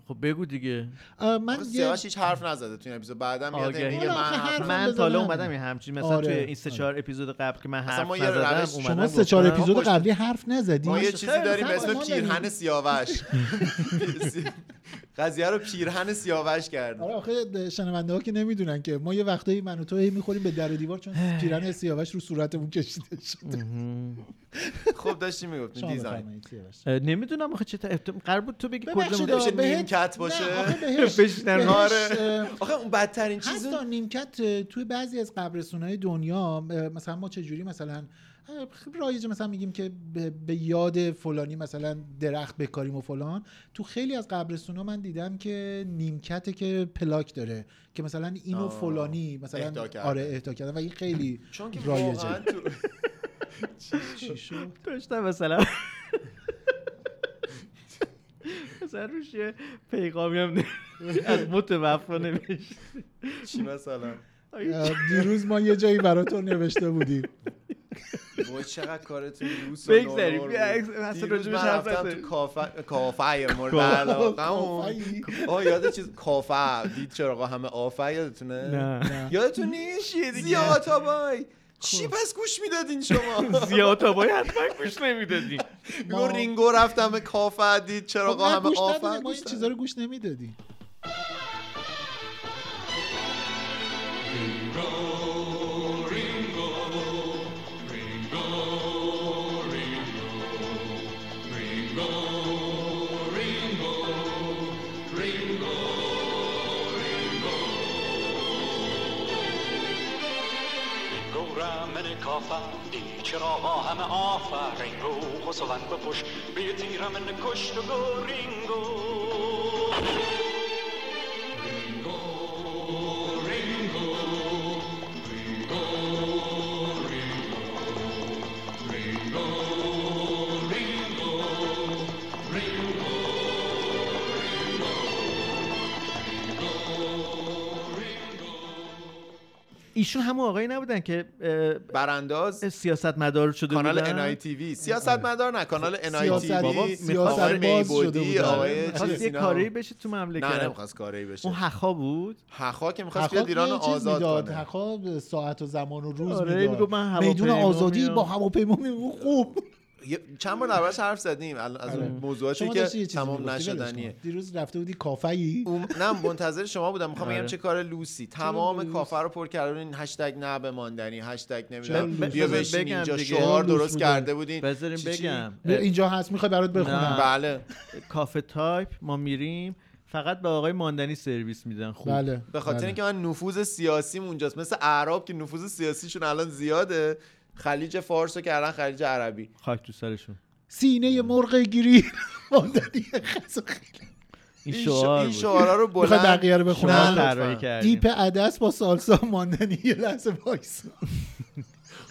خب بگو دیگه من سیاوش هیچ حرف نزده تو این اپیزود بعدا میاد. میگه من حرف من. تا حالا اومدم یه همچین مثلا آره، توی این سه آره. چهار اپیزود قبل که من حرف ما یه نزدم شما سه چهار. اپیزود قبلی حرف نزدی ما یه چیزی داریم به خب، اسم. پیرهن سیاوش قضیه رو پیرهن سیاوش کرد. آره آخه شنونده ها که نمی‌دونن که ما یه وقتایی من و تو هی می‌خوریم به در و دیوار چون پیرن سیاوش رو صورتمون کشیده شده. خب داشتی می‌گفتین شما دیزاین. نمی‌دونم آخه چه تا- قرار بود تو بگی کجا بهت- نیمکت باشه؟ آخه آره. آخه اون بدترین چیز هست تا نیمکت توی بعضی از قبرستونهای دنیا مثلا ما چجوری مثلا رایجه مثلا میگیم که به, یاد فلانی مثلا درخت بکاریم و فلان تو خیلی از قبرستونا من دیدم که نیمکته که پلاک داره که مثلا اینو. فلانی مثلا اهدا کرده. آره اهدا کردن و این خیلی چون که رایجه. واقعا تو چی شد داشتم مثلا مثلا روش یه پیغامی هم نوشت. از متوفا نمیشه چی مثلا دیروز ما یه جایی براتون نوشته بودیم وای چقدر کارتون لوس و بگذاریم. اصلا دیروز راجبش من حرف. تو کافه کافه مورد علاقه. کافه‌ای؟ آه یاد چیز کافه؟ دید چرا همه آفه یادتونه؟ نه. یادتون نیست؟ زیاد بای چی پس گوش می‌دادین شما؟ زیاد آبایی حتما گوش نمی‌دادیم میگو رینگو رفتم به کافه دید چرا خب همه گوش آفه. ما گوش این چیزا رو گوش نمی‌دادیم. چرا با همه آفرین رو. خسوان بپوش. بی تیرم کشت و گورینگو ایشون همون آقایی نبودن که برانداز؟ سیاست مدار شده کانال بودن؟ انای تیوی سیاست مدار نه کانال انای سیاست- تیوی بابا، سیاست میبودی. آقای یه اینا. کاری بشه تو نه مملکت نمی‌خواست کاری بشه. اون حخا بود؟ حقا که می‌خواست بیاد ایران آزاد کنه. حقا ساعت و زمان و روز آره، می‌داد. می‌گفت من میدون آزادی. با هواپیما میمون خوب. چند بار دربارش حرف زدیم. از اون آره. موضوعاتی شما که تمام نشدنیه. دیروز رفته بودی کافه‌ای؟ اون نه منتظر شما بودم. می‌خوام بگم آره. چه کار لوسی. تمام؟ کافه رو پر کرده بودین هشتگ نه به ماندنی هشتگ نمی‌دونم؟ بیا بشین بگم اینجا. شعار درست. کرده بودین. بذاریم؟ بگم. اینجا هست می‌خوای برات بخونم. بله. کافه تایپ ما میریم. فقط به آقای ماندنی سرویس میدن. خوب. بله. به خاطر بله. اینکه من نفوذ سیاسی اونجاست. مثل اعراب که نفوذ سیاسیشون الان زیاده. خلیج فارس رو کردن خلیج عربی. خاک تو سرشون. سینه مرغ گیری ماندنی. خسو خیلی. این شعار این. شعارا رو بلند بقیه رو بخونم دیپ عدس با سالسا ماندنی. یه لحظه وایسا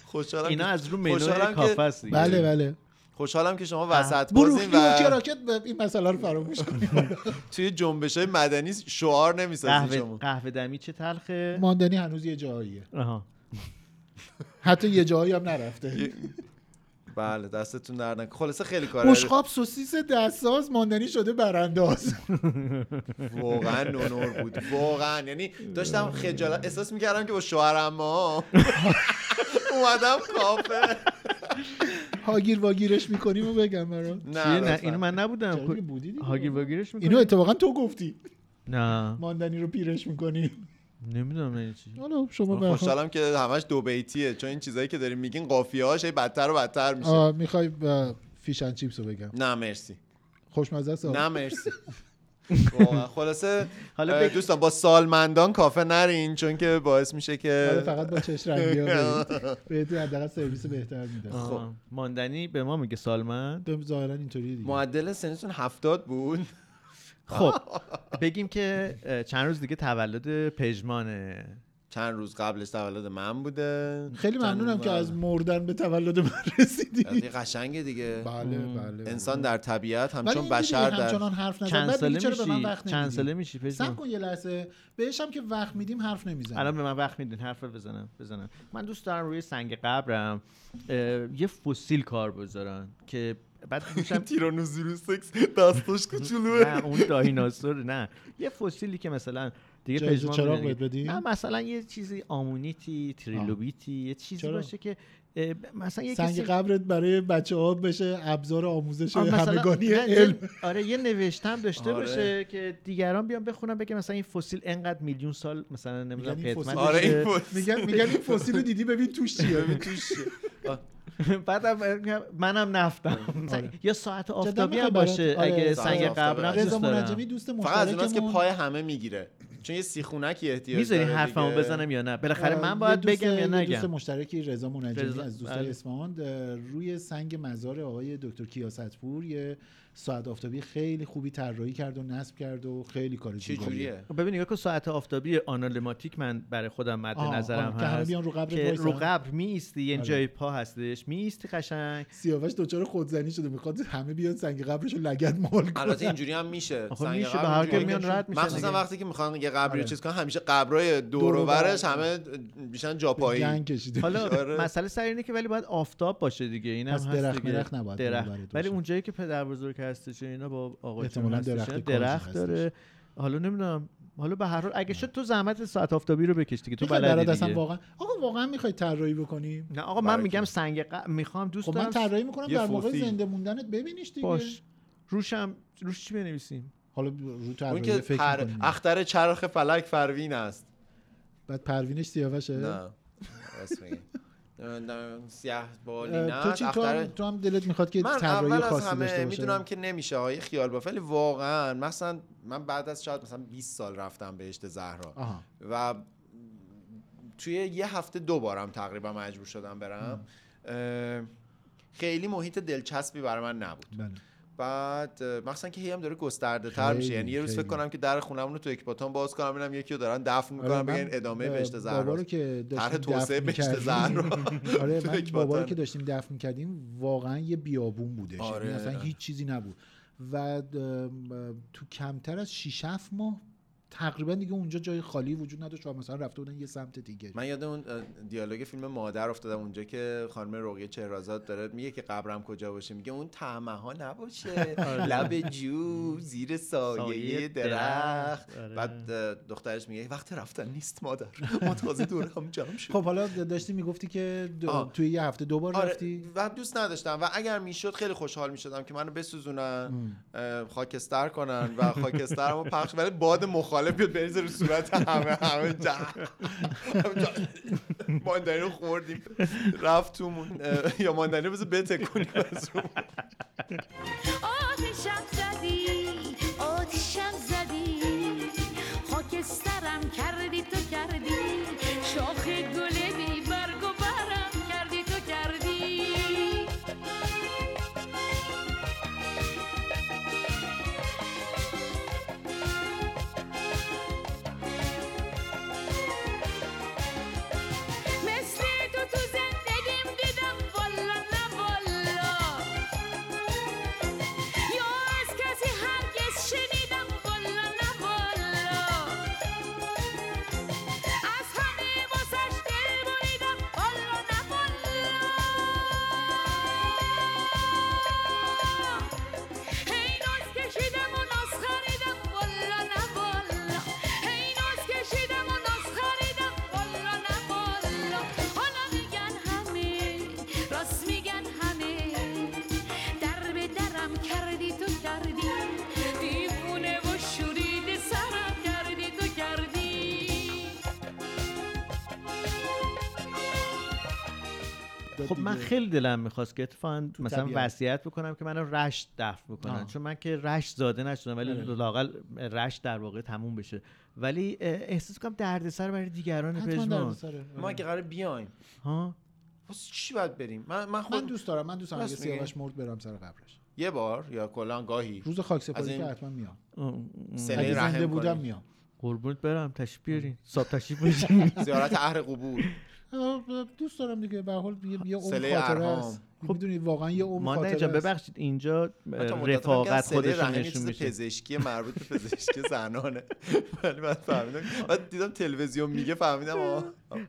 خوشحالم اینا که- از رو که- کافه است. بله بله. خوشحالم که شما وسط بازین و کراکت به این مسئله رو فراموش کنیم توی جنبش های مدنی شعار نمی‌سازین قهوه شما. قهوه دمی چه تلخه؟ ماندنی هنوز یه جاییه. آها. حتی یه جایی هم نرفته. بله دستتون در نکنه. خلاصه خیلی کار بشقاب سوسیس دستساز ماندنی شده برانداز واقعا نونور بود. واقعا. یعنی داشتم خجالت احساس می‌کردم که با شوهرم ما. اومدم کافه. هاگیر واگیرش می‌کنیم و بگم برات نه چیه؟ نه لطفاً. اینو من نبودم. بودی؟ هاگیر واگیرش اینو می‌کنی اتفاقا تو گفتی. نه. ماندنی رو پیرش می‌کنی. نمی‌دونم یعنی چی. حالا شما من هر حال- خوشحالم که همش دو بیتیه چون این چیزایی که داریم میگین قافیه هاش بدتر و بدتر میشه. آه، می‌خوای فیشن چیپس رو بگم. نه مرسی. خوشمزه است. نه مرسی. خلاصه حالا دوستان با سالمندان کافه نرین چون که باعث میشه آره که فقط با چش رنگی ها برید بهتون حداقل سرویس بهتر میده آه. ماندنی به ما میگه سالمند. خب ظاهرا اینطوریه دیگه. معدل سنتون هفتاد بود. خب بگیم که چند روز دیگه تولد پژمانه چند روز قبلش تولد من بوده. خیلی ممنونم که. از مردن به تولد من رسیدی. قشنگه دیگه. بله بله انسان در طبیعت همچون بشر در همچنان حرف نزن. چند بعد ساله میگی چرا به من میشی؟ وقت چند ساله میشی سب کن یه لحظه. بهش هم که وقت میدیم حرف نمی‌زنه. الان به من وقت میدین حرف بزنم بزنم. من دوست دارم روی سنگ قبرم یه فسیل کار بذارن که بعد میشم تیرانوزوروس سکس دستش کوچولوه نه اون دایناسور نه یه فسیلی که مثلا دیگه پژمان چراغ بدیم؟ نه مثلا یه چیزی آمونیتی تریلوبیتی یه چیزی؟ باشه که مثلا یه سنگ کسی قبرت برای بچه ها بشه ابزار آموزش همگانی علم آره یه نوشتم داشته آره. باشه که دیگران بیان بخونن بگه مثلا این فسیل انقدر میلیون سال مثلا نمی‌دونم میگن این قدمت فسیل- آره داشته. این فسیل. میگن میگن این فسیل رو دیدی ببین توش چیه ببین توش چیه. بعدم منم نفتم. یا ساعت آفتابی هم باشه آره، اگه سنگ. قبرم رضا دوست دارم. منجمی دوست فقط از اوناست که پای همه می‌گیره. چون یه سیخونکی احتیاج می‌ذاری حرفمو. بزنم یا نه؟ بالاخره من باید بگم یا یه دوست نگم مشترکی رضا منجمی از دوستای. اصفهان روی سنگ مزار آقای دکتر کیاستپور یه ساعت آفتابی خیلی خوبی طراحی کرد و نصب کرد و خیلی کار. جوریه ببین نگاه کن ساعت آفتابی آنالماتیک من برای خودم مد نظرم که همه هست بیان رو قبرت که. رو قبر می ایستی یعنی آره. جای پا هستش می ایستی قشنگ سیاوش دچار خودزنی شده می‌خواد همه بیان سنگ قبرش رو لگد مال البته کنن اینجوری هم میشه آخه سنگ میشه قبر به هر که میان که- رد میشن مخصوصا. وقتی که می‌خوان یه قبری رو آره. چیز کنن همیشه قبرای دور و برش بر. همه بیشتر جاپایی حالا آره. مسئله سر اینه که ولی باید آفتاب باشه دیگه این هم درخت نباید ولی. اونجایی که پدر بزرگ هستش و اینا با آقا احتمالاً هستش. درخت درخت هستش. داره. حالا نمی‌دونم. حالا به هر حال اگه شد تو زحمت ساعت آفتابی رو بکش دیگه. تو بلدی اصلا دیگه. واقعا آقا واقعا می‌خوای طراحی بکنیم؟ نه آقا من میگم؟ سنگ ق... می‌خوام دوست خب من طراحی می‌کنم در موقع. زنده موندنت ببینیش دیگه. باش. روشم روش چی بنویسیم؟ حالا رو طراحی که فکر پر... اختر چرخ فلک فروین است. بعد پروینش سیاوشه؟ نه. سیاه بالی اه، نه تو چی؟ تو هم, تو هم دلت می‌خواد که من طراحی اول از همه باشه می‌دونم که نمیشه های خیال باف ولی واقعا مثلا من بعد از شاید مثلا 20 سال رفتم بهشت زهرا آها. و توی یه هفته دو بارم تقریبا مجبور شدم برم. خیلی محیط دلچسبی برای من نبود. بله. بعد مثلا که هی هم داره گسترده تر میشه یعنی یه روز فکر. کنم که در خونمون رو تو اکباتان باز کنم ببینم یکی رو دارن دفن می‌کنن آره، بگن ادامه بهشت زهرا رو که طرح داشتیم توسعه بهشت می‌کردیم. زهرا آره من. بابا رو که داشتیم دفن کردیم واقعا یه بیابون بودش آره. یعنی اصلا هیچ چیزی نبود و تو کمتر از 6 7 ماه تقریبا دیگه اونجا جای خالی وجود نداشت و مثلا رفته بودن یه سمت دیگه. من یاد اون دیالوگ فیلم مادر افتادم اونجا که خانم رقیه چهرازاد داره میگه که قبرم کجا باشه؟ میگه اون تعمه ها نباشه لب جو زیر سایه سایه درخت. آره. بعد دخترش میگه وقت رفتن نیست مادر. ما تازه دور هم جمع شد خب حالا داشتی می‌گفتی که. توی یه هفته دو بار آره. رفتی؟ و دوست نداشتم. و اگر می‌شد خیلی خوشحال می‌شدم که منو بسوزونن خاکستر کنن و خاکسترمو پخش ولی باد مخالف بیاد بریزه رو صورت همه همه جا. ماندنی رو خوردیم. رفت تومون یا ماندنی رو بذار بتکونیم از رو خیلی دلم می‌خواست که اتفاقا مثلا. وصیت بکنم که منو رشت دفن بکنن. آه. چون من که رشت زاده نشدم ولی آره. لاقل رشت در واقع تموم بشه. ولی احساس کنم دردسر برای دیگران پژمان. ما اگه قرار بیایم. ها؟ واسه چی باید بریم؟ من من من خود دوست دارم من دوست دارم اگه؟ سیاوش مرد برم سر قبرش. یه بار یا کلا گاهی. روز خاک سپاری این که حتما میام. سله اگه رحم زنده بودم. میام. قربونت برم تشریف بیارین. صاحب تشریف باشین زیارت اهل قبور. دوست دارم دیگه به هر حال یه یه عمر صله خاطره. است خب می‌دونید واقعا یه عمر خاطره است. ببخشید اینجا من رفاقت یه نشون میشه پزشکی مربوط به پزشکی زنانه ولی بعد فهمیدم بعد دیدم تلویزیون میگه فهمیدم آه.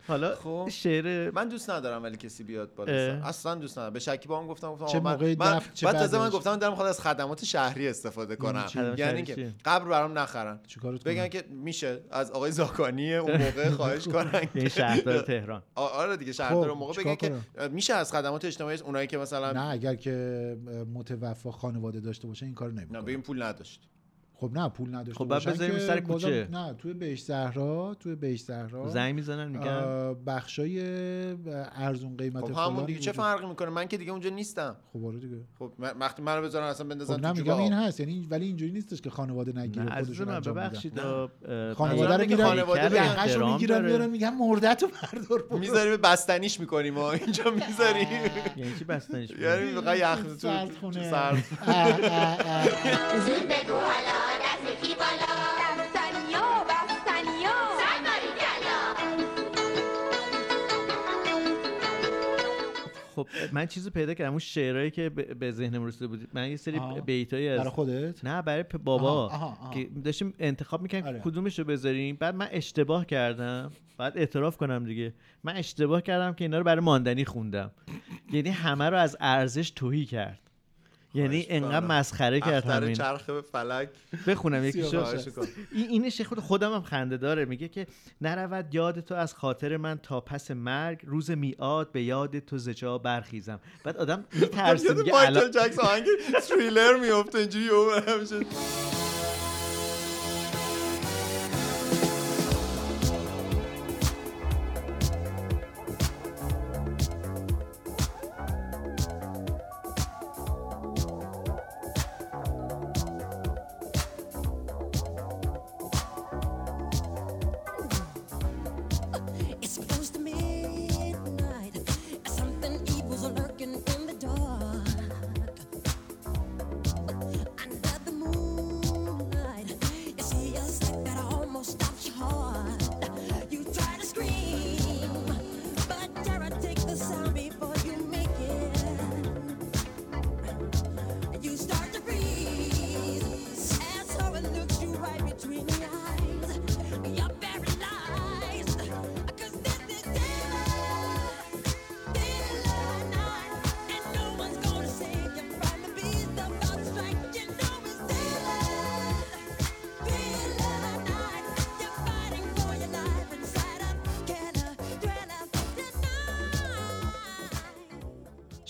حالا خب. شعر من دوست ندارم ولی کسی بیاد بالا. اصلا دوست ندارم. به شکی با هم گفتم گفتم چه من- موقع من چه بعد تازه من. گفتم دارم می‌خواد از خدمات شهری استفاده کنم. یعنی که؟ قبر برام نخرن. بگن؟ که میشه. از آقای زاکانی اون موقع خواهش کنن که- شهردار تهران. آره دیگه شهردار خب، اون موقع. بگن که میشه از خدمات اجتماعی اونایی که مثلا نه اگر که متوفا خانواده داشته باشه این کار نه نمی‌کنه. بگیم پول نداشت. خب نه پول نداشته خب بعد بذاریم سر کوچه. نه توی بهش زهرا توی بهش زهرا زنگ می‌زنن میگن. بخشای ارزون قیمت خب همون دیگه چه فرقی می‌کنه؟ من که دیگه اونجا نیستم. خب آره دیگه. خب وقتی منو بذارن اصلا بندازن خب تو نه میگم این. هست یعنی ولی اینجوری نیستش که خانواده نگیره خودشون انجام ببخشید خانواده رو میرن خانواده یقهشو احترام می‌گیرن. میارن میگن مردتو بردار برو. می‌ذاری بستنیش می‌کنیم ما اینجا می‌ذاری یعنی چی بستنش یعنی می‌خوای یخ تو سرد. اه، خب من چیزی پیدا کردم اون شعرهایی که به ذهنم رسیده بود. من یه سری آها. بیتایی برای از خودت؟ نه برای بابا. آها، آها، آها. که داشتیم انتخاب می‌کنیم آره. کدومش رو بذاریم. بعد من اشتباه کردم. بعد اعتراف کنم دیگه. من اشتباه کردم که اینا رو برای ماندنی خوندم. یعنی همه رو از ارزش توهی کرد. یعنی انقدر. مسخره کرد اختر همین چرخ به فلک. بخونم یکی. این اینش خود خودم هم خنده داره. میگه که نرود یاد تو از خاطر من تا پس مرگ. روز میعاد به یاد تو زجا برخیزم. بعد آدم میترسه میگه مایکل الان جکسون آهنگ تریلر میفته اینجوری یهو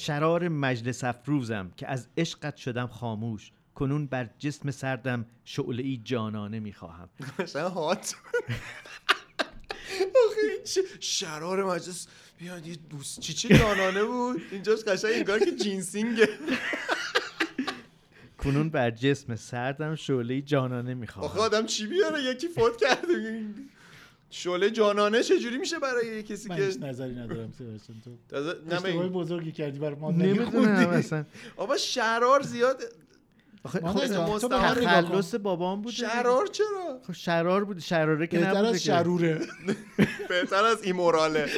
شرار مجلس افروزم که از عشقت شدم خاموش کنون بر جسم سردم شعله ای جانانه می‌خواهم. هات. آخه شرار مجلس. بیاد یه دوست چی چی جانانه بود؟ اینجاش قشنگ انگار که جینسینگه. کنون بر جسم سردم شعله ای جانانه آخه می‌خواهم آدم چی بیاره؟ یکی فوت کرده. شله جانانه چجوری میشه برای یه کسی من که نظری ندارم سیاوش جان. تو اشتباه. بزرگی کردی برای ما نمی‌دونم اصلا آبا شرار زیاد آخه خب. تخلص بابام بود شرار چرا خب شرار بود شراره که بهتر از. شروره بهتر از ایموراله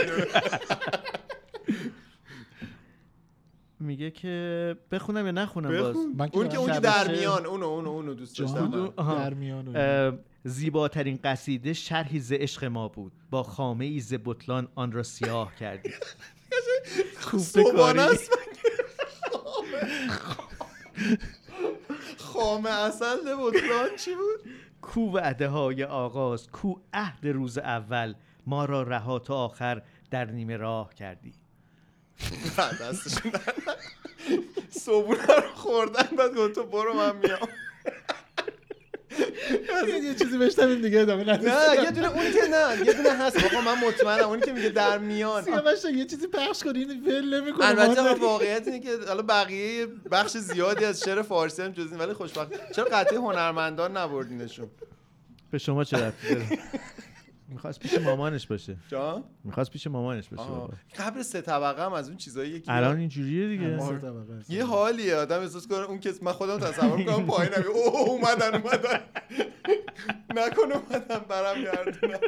میگه که بخونم یا نخونم باز اون که اون. در میان اونو اونو اونو دوست داشتم. در میان زیباترین قصیده شرحی ز عشق ما بود. با خامه ای ز بطلان آن را سیاه کردی کوفته صبحانه کاری خامه اصل بطلان چی بود؟ کو وعده های آغاز کو عهد روز اول ما را رها تا آخر در نیمه راه کردی. بعد نکنه. صبحونه رو خوردن بعد گفت تو برو من میام. یه چیزی بشنویم دیگه ادامه نه یه دونه اون که نه یه دونه هست. آقا من مطمئنم اونی که میگه در میان. سیاوش یه چیزی پخش کنین ول نمی‌کنه البته واقعیت اینه که حالا بقیه بخش زیادی از شعر فارسی هم جز این ولی خوشبخت. چرا قطعه هنرمندان نبردینشون؟ به شما چه ربطی داره؟ می‌خواست پیش مامانش باشه. جا؟ می‌خواست پیش مامانش باشه. بابا. قبر سه طبقه هم از اون چیزایی که الان اینجوریه دیگه. سه طبقه است. یه حالیه. آدم احساس کنه اون کس من خودم تصور می‌کنم پایینم اوه اومدن اومدن. نکن اومدن برم گردونم.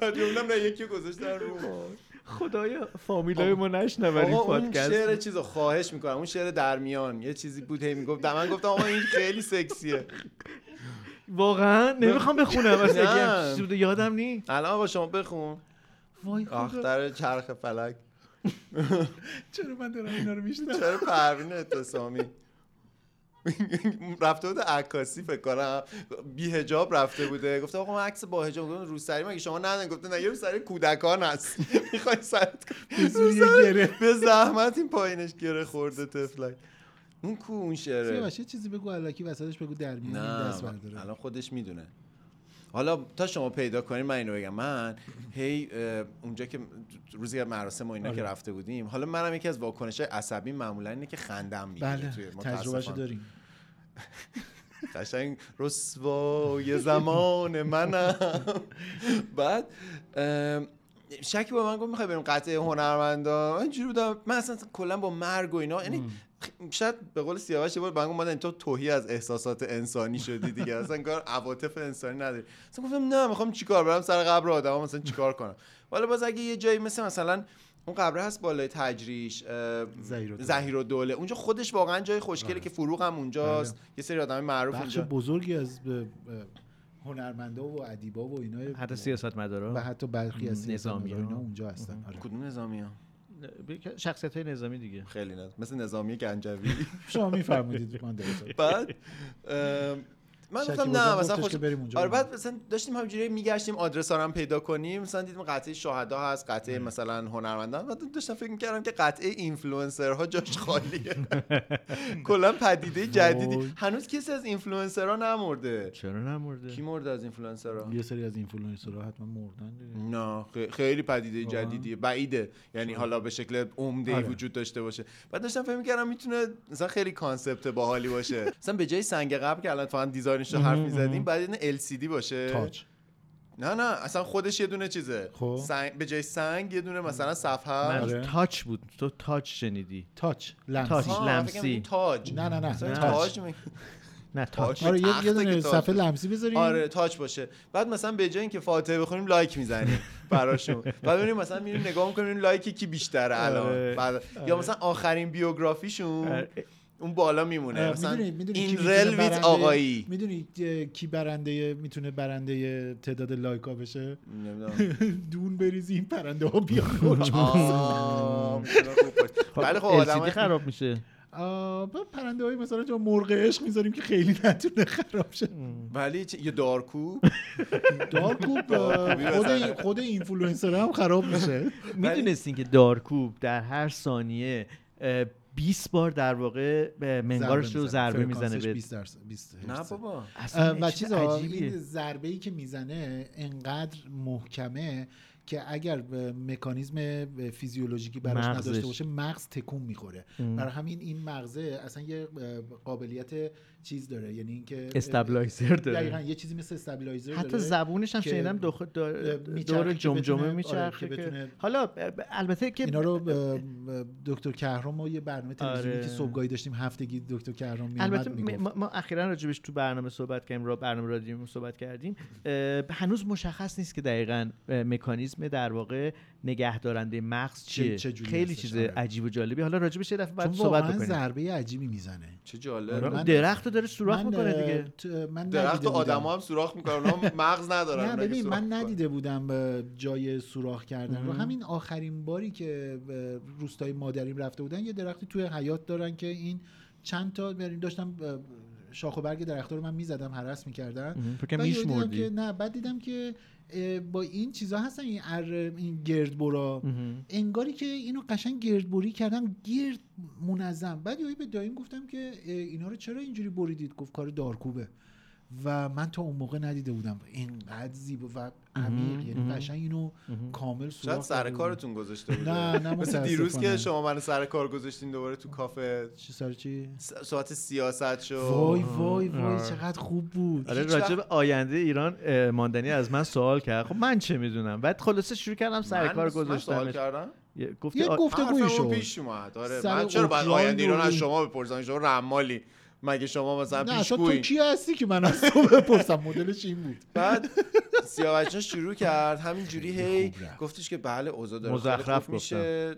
بعد جملم نه یکی گذاشتن رو. خدایا فامیلای ما نشنون این آقا اون پادکست. شعر چیزو خواهش می‌کنم. اون شعر درمیان. یه چیزی بود هی می‌گفت من گفتم آقا این خیلی سکسیه. واقعا؟ نمی‌خوام بخونم اصلا نه. یادم نی الان آقا شما بخون. وای خدا. آختر چرخ فلک. چرا من دارم اینا رو میشنم چرا پروین اعتصامی رفته بوده عکاسی فکر کنم. بی هجاب رفته بوده. گفته آقا من عکس با هجاب گفتم روسری مگه شما ندن گفته نه یه روسری کودکان هست. می‌خوای سرت به زحمت این پایینش گره خورده تفلک اون کو اون شعره سیاوش یه چیزی بگو الکی وسطش بگو در این دست برداره الان خودش می‌دونه. حالا تا شما پیدا کنین من اینو بگم. من هی اونجا که روزی مراسم و اینا که آره. رفته بودیم حالا منم یکی از واکنش عصبی معمولا اینه که خندم می‌گیره بله توی تجربهشو. داریم. قشنگ رسوای زمان منم. بعد شکی با من گفت می‌خوای بریم قطعه هنرمندا؟ من اینجوری بودم من اصلا کلا با مرگ و اینا یعنی شاید به قول سیاوش یه بار من گفت تو توهی از احساسات انسانی شدی دیگه. اصلا کار عواطف انسانی نداری. اصلا گفتم نه می‌خوام چیکار برم سر قبر آدما مثلا چیکار کنم؟ ولی باز اگه یه جایی مثل مثلا اون قبره هست بالای تجریش زهیر و دوله. اونجا خودش واقعا جای خوشگله که فروغ هم اونجاست یه سری آدم معروف بخش اونجا. بزرگی از اه، هنرمندا و ادیبا و اینا حتی سیاست مدارا و حتی برخی از نظامی نظامی اینا اونجا هستن. آره. کدوم نظامی ها شخصیت های نظامی دیگه. خیلی نه مثل نظامی گنجوی. شما میفرمودید من بعد من گفتم نه مثلا خوش بریم اونجا آره بعد مثلا داشتیم همینجوری میگشتیم آدرس ها رو هم پیدا کنیم مثلا دیدیم قطعه شهدا هست قطعه مثلا هنرمندان. بعد داشتم فکر می‌کردم که قطعه اینفلوئنسرها جاش خالیه. کلا پدیده جدیدی. هنوز کسی از اینفلوئنسرها نمرده. چرا نمورده کی مرده از اینفلوئنسرها یه سری از اینفلوئنسرها حتما مردن نه خیلی پدیده؟ جدیدیه. بعیده. یعنی حالا به شکل عمده آره. وجود داشته باشه. بعد داشتم فکر می‌کردم می‌تونه مثلا خیلی concept باحالی باشه. مثلا به جای سنگ قبر که الان فقط design ش رو حرف می‌زدیم بعد یه LCD باشه touch نه نه اصلا خودش یه دونه چیزه خب. سنگ به جای سنگ یه دونه مثلا صفحه من آره. touch بود تو touch شنیدی touch لمسی. آها، لمسی. این تاج نه نه نه تاج. نه touch. آره یه- دونه صفحه باشه. لمسی بذاریم آره touch باشه بعد مثلا به جای اینکه فاتحه بخونیم لایک می‌زنیم براشون بعد ببینیم مثلا میریم نگاه می‌کنیم لایک کی بیشتره الان آره. بعد یا مثلا آخرین بیوگرافیشون آره. اون بالا میمونه. مثلا می‌دونی می‌دونی in rel with آقایی. می‌دونی کی برنده می‌تونه برنده تعداد لایکا بشه؟ نمی‌دونم. دون بریزی این پرنده ها بیان باشه. ولی خب آدم خراب میشه. پرنده های مثلا جا مرغ عشق می‌ذاریم که خیلی نتونه خراب شه. ولی چه- یه دارکو. دارکوب خود. خود اینفلوئنسر هم خراب میشه. می‌دونستین که دارکوب در هر ثانیه 20 بار در واقع به منگارش رو ضربه می‌زنه به 20 درصد 20 نه. بابا و چیز عجیبیه. این ضربه ای که می‌زنه انقدر محکمه که اگر مکانیزم فیزیولوژیکی براش مغزش. نداشته باشه مغز تکون می‌خوره. برای همین این مغزه اصلا یه قابلیت چیز داره یعنی اینکه استابلایزر داره. دقیقاً یه چیزی مثل استابلایزر حتی داره زبونش هم شنیدم دو خود دور, جمجمه میچرخه آره، که که بتونه- حالا البته که اینا رو دکتر کهرام و یه برنامه تلویزیونی آره. که صبحگاهی داشتیم هفتگی دکتر کهرام میومد البته ما, ما اخیرا راجبش تو برنامه صحبت کردیم را برنامه رادیو صحبت کردیم. هنوز مشخص نیست که دقیقا مکانیزم در واقع نگهدارنده مغز چیه. خیلی چیز آره. عجیب و جالبی. حالا راجبش یه دفعه بعد صحبت بکنیم. ضربه عجیبی می‌زنه. چه جالب. آره، درخت داره سوراخ من، می‌کنه دیگه من درخت ندیده و بودم. آدما هم سوراخ می‌کنن اونا مغز ندارن نه ببین من. ندیده بودم به جای سوراخ کردن رو. همین آخرین باری که روستای مادریم رفته بودن یه درختی توی حیات دارن که این چند تا یعنی داشتم شاخ و برگ درخت رو من می‌زدم هرس می‌کردن. فکر. که نه بعد دیدم که با این چیزا هستن این ار این گردبرا. انگاری که اینو قشنگ گردبری کردن گرد منظم. بعد یهو به دایم گفتم که اینا رو چرا اینجوری بریدید؟ گفت کار دارکوبه. و من تا اون موقع ندیده بودم. اینقدر زیبا و عمیق یعنی قشنگ اینو کامل سوراخ شاید سر بود. کارتون گذاشته بوده. نه نه مثل دیروز که. شما من سر کار گذاشتین دوباره تو کافه. چی سر چی؟ صحبت سیاست شو. وای وای وای. چقدر خوب بود. آره به آینده ایران ماندنی از من سوال کرد. خب من چه می‌دونم؟ بعد خلاصه شروع کردم سر کار کردم؟ گفتی یه حرفمون شد. پیش اومد. آره من چرا باید اوکراین آینده ایران از شما بپرسم؟ شما رمالی. مگه شما مثلا نه اصلا تو کی هستی که من از تو بپرسم؟ مدلش این بود. بعد سیاوش شروع کرد همینجوری هی. گفتش که بله اوضاع داره مزخرف میشه.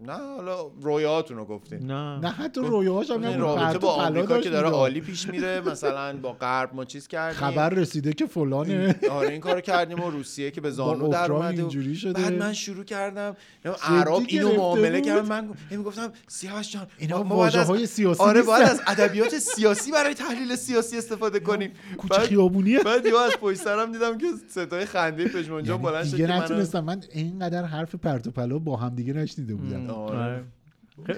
نه حالا رویاهاتون رو گفتین نه نه حتی رویاهاش هم. رابطه با پلا آمریکا که داره. عالی پیش میره مثلا با غرب ما چیز کردیم خبر رسیده که فلانه آره این کارو کردیم و روسیه که به زانو در اومده و اینجوری شده. بعد من شروع کردم عرب اینو معامله؟ کردم من می‌گفتم سیاوش جان اینا ما- ما باید از- واژه‌های سیاسی آره باید. از ادبیات سیاسی برای تحلیل سیاسی استفاده کنیم کوچه بعد- خیابونیه بعد یهو از پشت سرم دیدم که صدای خنده پژمان جان بلند یعنی شد دیگه نتونستم من اینقدر حرف پرت و پلا با هم دیگه نشنیده بودم آره.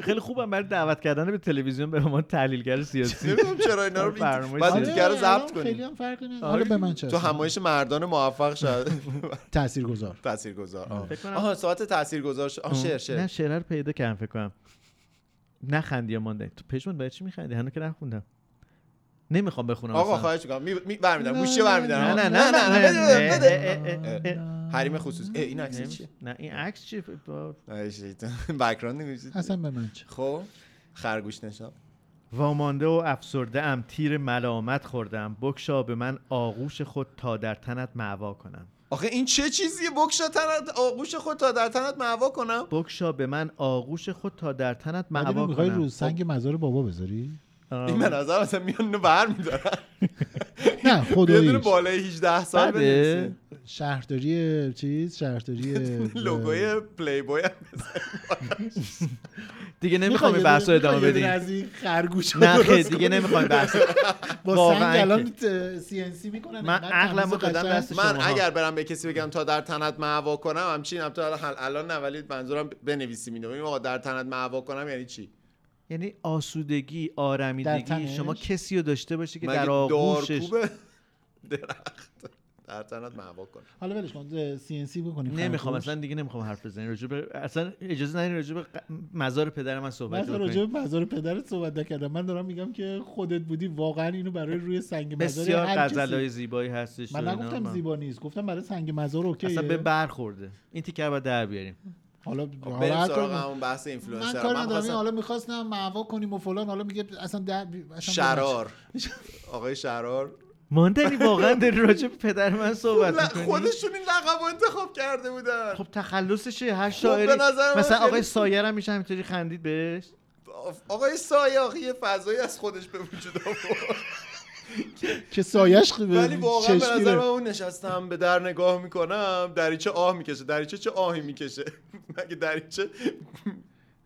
خیلی- خوبم برای دعوت کردن به تلویزیون به عنوان تحلیلگر سیاسی نمی‌دونم چرا اینا رو بعد. دیگه رو آره، ضبط کنیم خیلی هم فرقی نداره حالا به من چه تو همایش مردان موفق شد تاثیرگذار تاثیرگذار آها ساعت تاثیرگذار شد آه شعر نه شعر شعر رو پیدا کردم فکر کنم نخندی مانده تو پژمان برای چی میخندی هنوز که نخوندم نمی‌خوام بخونم آقا. خواهش می‌کنم می... می... برمیدارم نه، گوشی برمیدارم نه نه نه نه حریم خصوصی. اه، این عکس چیه؟ نه این عکس چیه؟ با-. بک‌گراند نمی‌شید اصلا به من چه؟ خب خرگوش نشان وامانده و افسرده ام تیر ملامت خوردم. بکشا به من آغوش خود تا در تنت معوا کنم. آخه این چه چیزیه؟ بکشا تنت آغوش خود تا در تنت معوا کنم. بکشا به من آغوش خود تا در تنت معوا می‌خوای کنم. رو سنگ مزار بابا بذاری. این به نظر مثلا میان اینو برمیدارن نه یه دونه بالای 18 سال بده. شهرداری چیز شهرداری لوگوی پلی بوی هم دیگه نمی‌خوام این بحث رو ادامه بدیم. از این خرگوش نه خیلی دیگه نمی‌خوام بحث با سنگ الان CNC می‌کنن. من عقلمو دادم. دست من. اگر برم به کسی بگم تا در تنت معوا کنم همچین هم تا الان- الان نه ولی منظورم بنویسیم اینو ببین آقا در تنت معوا کنم یعنی چی؟ یعنی آسودگی آرمیدگی؟ شما کسی رو داشته باشی که در آغوشش درخت؟ در تنت معوا کنم. حالا ولش کن سی ان سی بکنیم نمی‌خوام. اصلا دیگه نمی‌خوام حرف بزنی راجع به اصلا اجازه ندین راجع به مزار پدر من صحبت من راجع به مزار پدرت صحبت نکردم. من دارم میگم که خودت بودی واقعا اینو برای روی سنگ مزار بسیار غزلای زیبایی هستش من. نگفتم زیبا نیست گفتم برای سنگ مزار اوکیه. اصلا به برخورده. این تیکه رو باید در بیاریم. حالا خب حالا سراغ همون بحث من اینفلوئنسر کار من ندارم خواستم- حالا می‌خواستم معوا کنیم و فلان. حالا میگه اصلا در اصلا شرار. آقای شرار. ماندنی واقعا داری راجع پدر من صحبت می‌کنی؟ خودشون این لقب رو انتخاب کرده بودن. خب تخلصشه هر خب، شاعری مثلا خیلی- آقای سایر هم میشه همینطوری خندید بهش؟ آقای سایاقی یه فضایی از خودش به وجود آورد. که سایش ولی واقعا به نظر من اون نشستم به در نگاه می‌کنم دریچه آه می‌کشه. دریچه چه آهی می‌کشه؟ مگه دریچه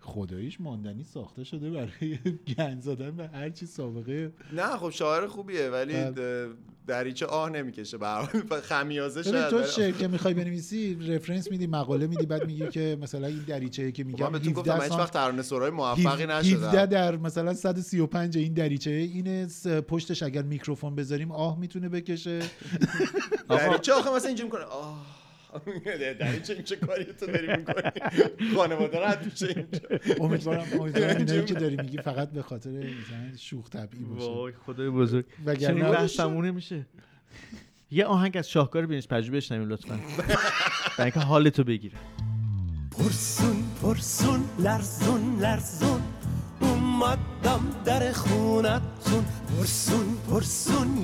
خداییش ماندنی ساخته شده برای گند زدن به هر چی سابقه نه خب شاعر خوبیه ولی بله. دریچه آه نمی‌کشه به. خمیازه شاید تو شعر که می‌خوای بنویسی رفرنس میدی مقاله میدی بعد میگی که مثلا این دریچه که خب میگم من گفتم من 17 هیچ وقت ترانه سرای موفقی 17 نشدم در مثلا 135 این دریچه اینه س- پشتش اگر میکروفون بذاریم آه می‌تونه بکشه دریچه آخه مثلا اینجا می‌کنه آه دریچه این چه کاری تو داری می‌کنی خانواده رد میشه اینجا امیدوارم امیدوارم اینایی که داری میگی فقط به خاطر مثلا شوخ طبعی باشه وای خدای بزرگ وگرنه- چرا این بحث تموم نمیشه یه آهنگ از شاهکار بینش پژوهش بشنویم لطفا برای اینکه حالتو بگیره پرسون پرسون لرزون لرزون اومدم در خونتون پرسون پرسون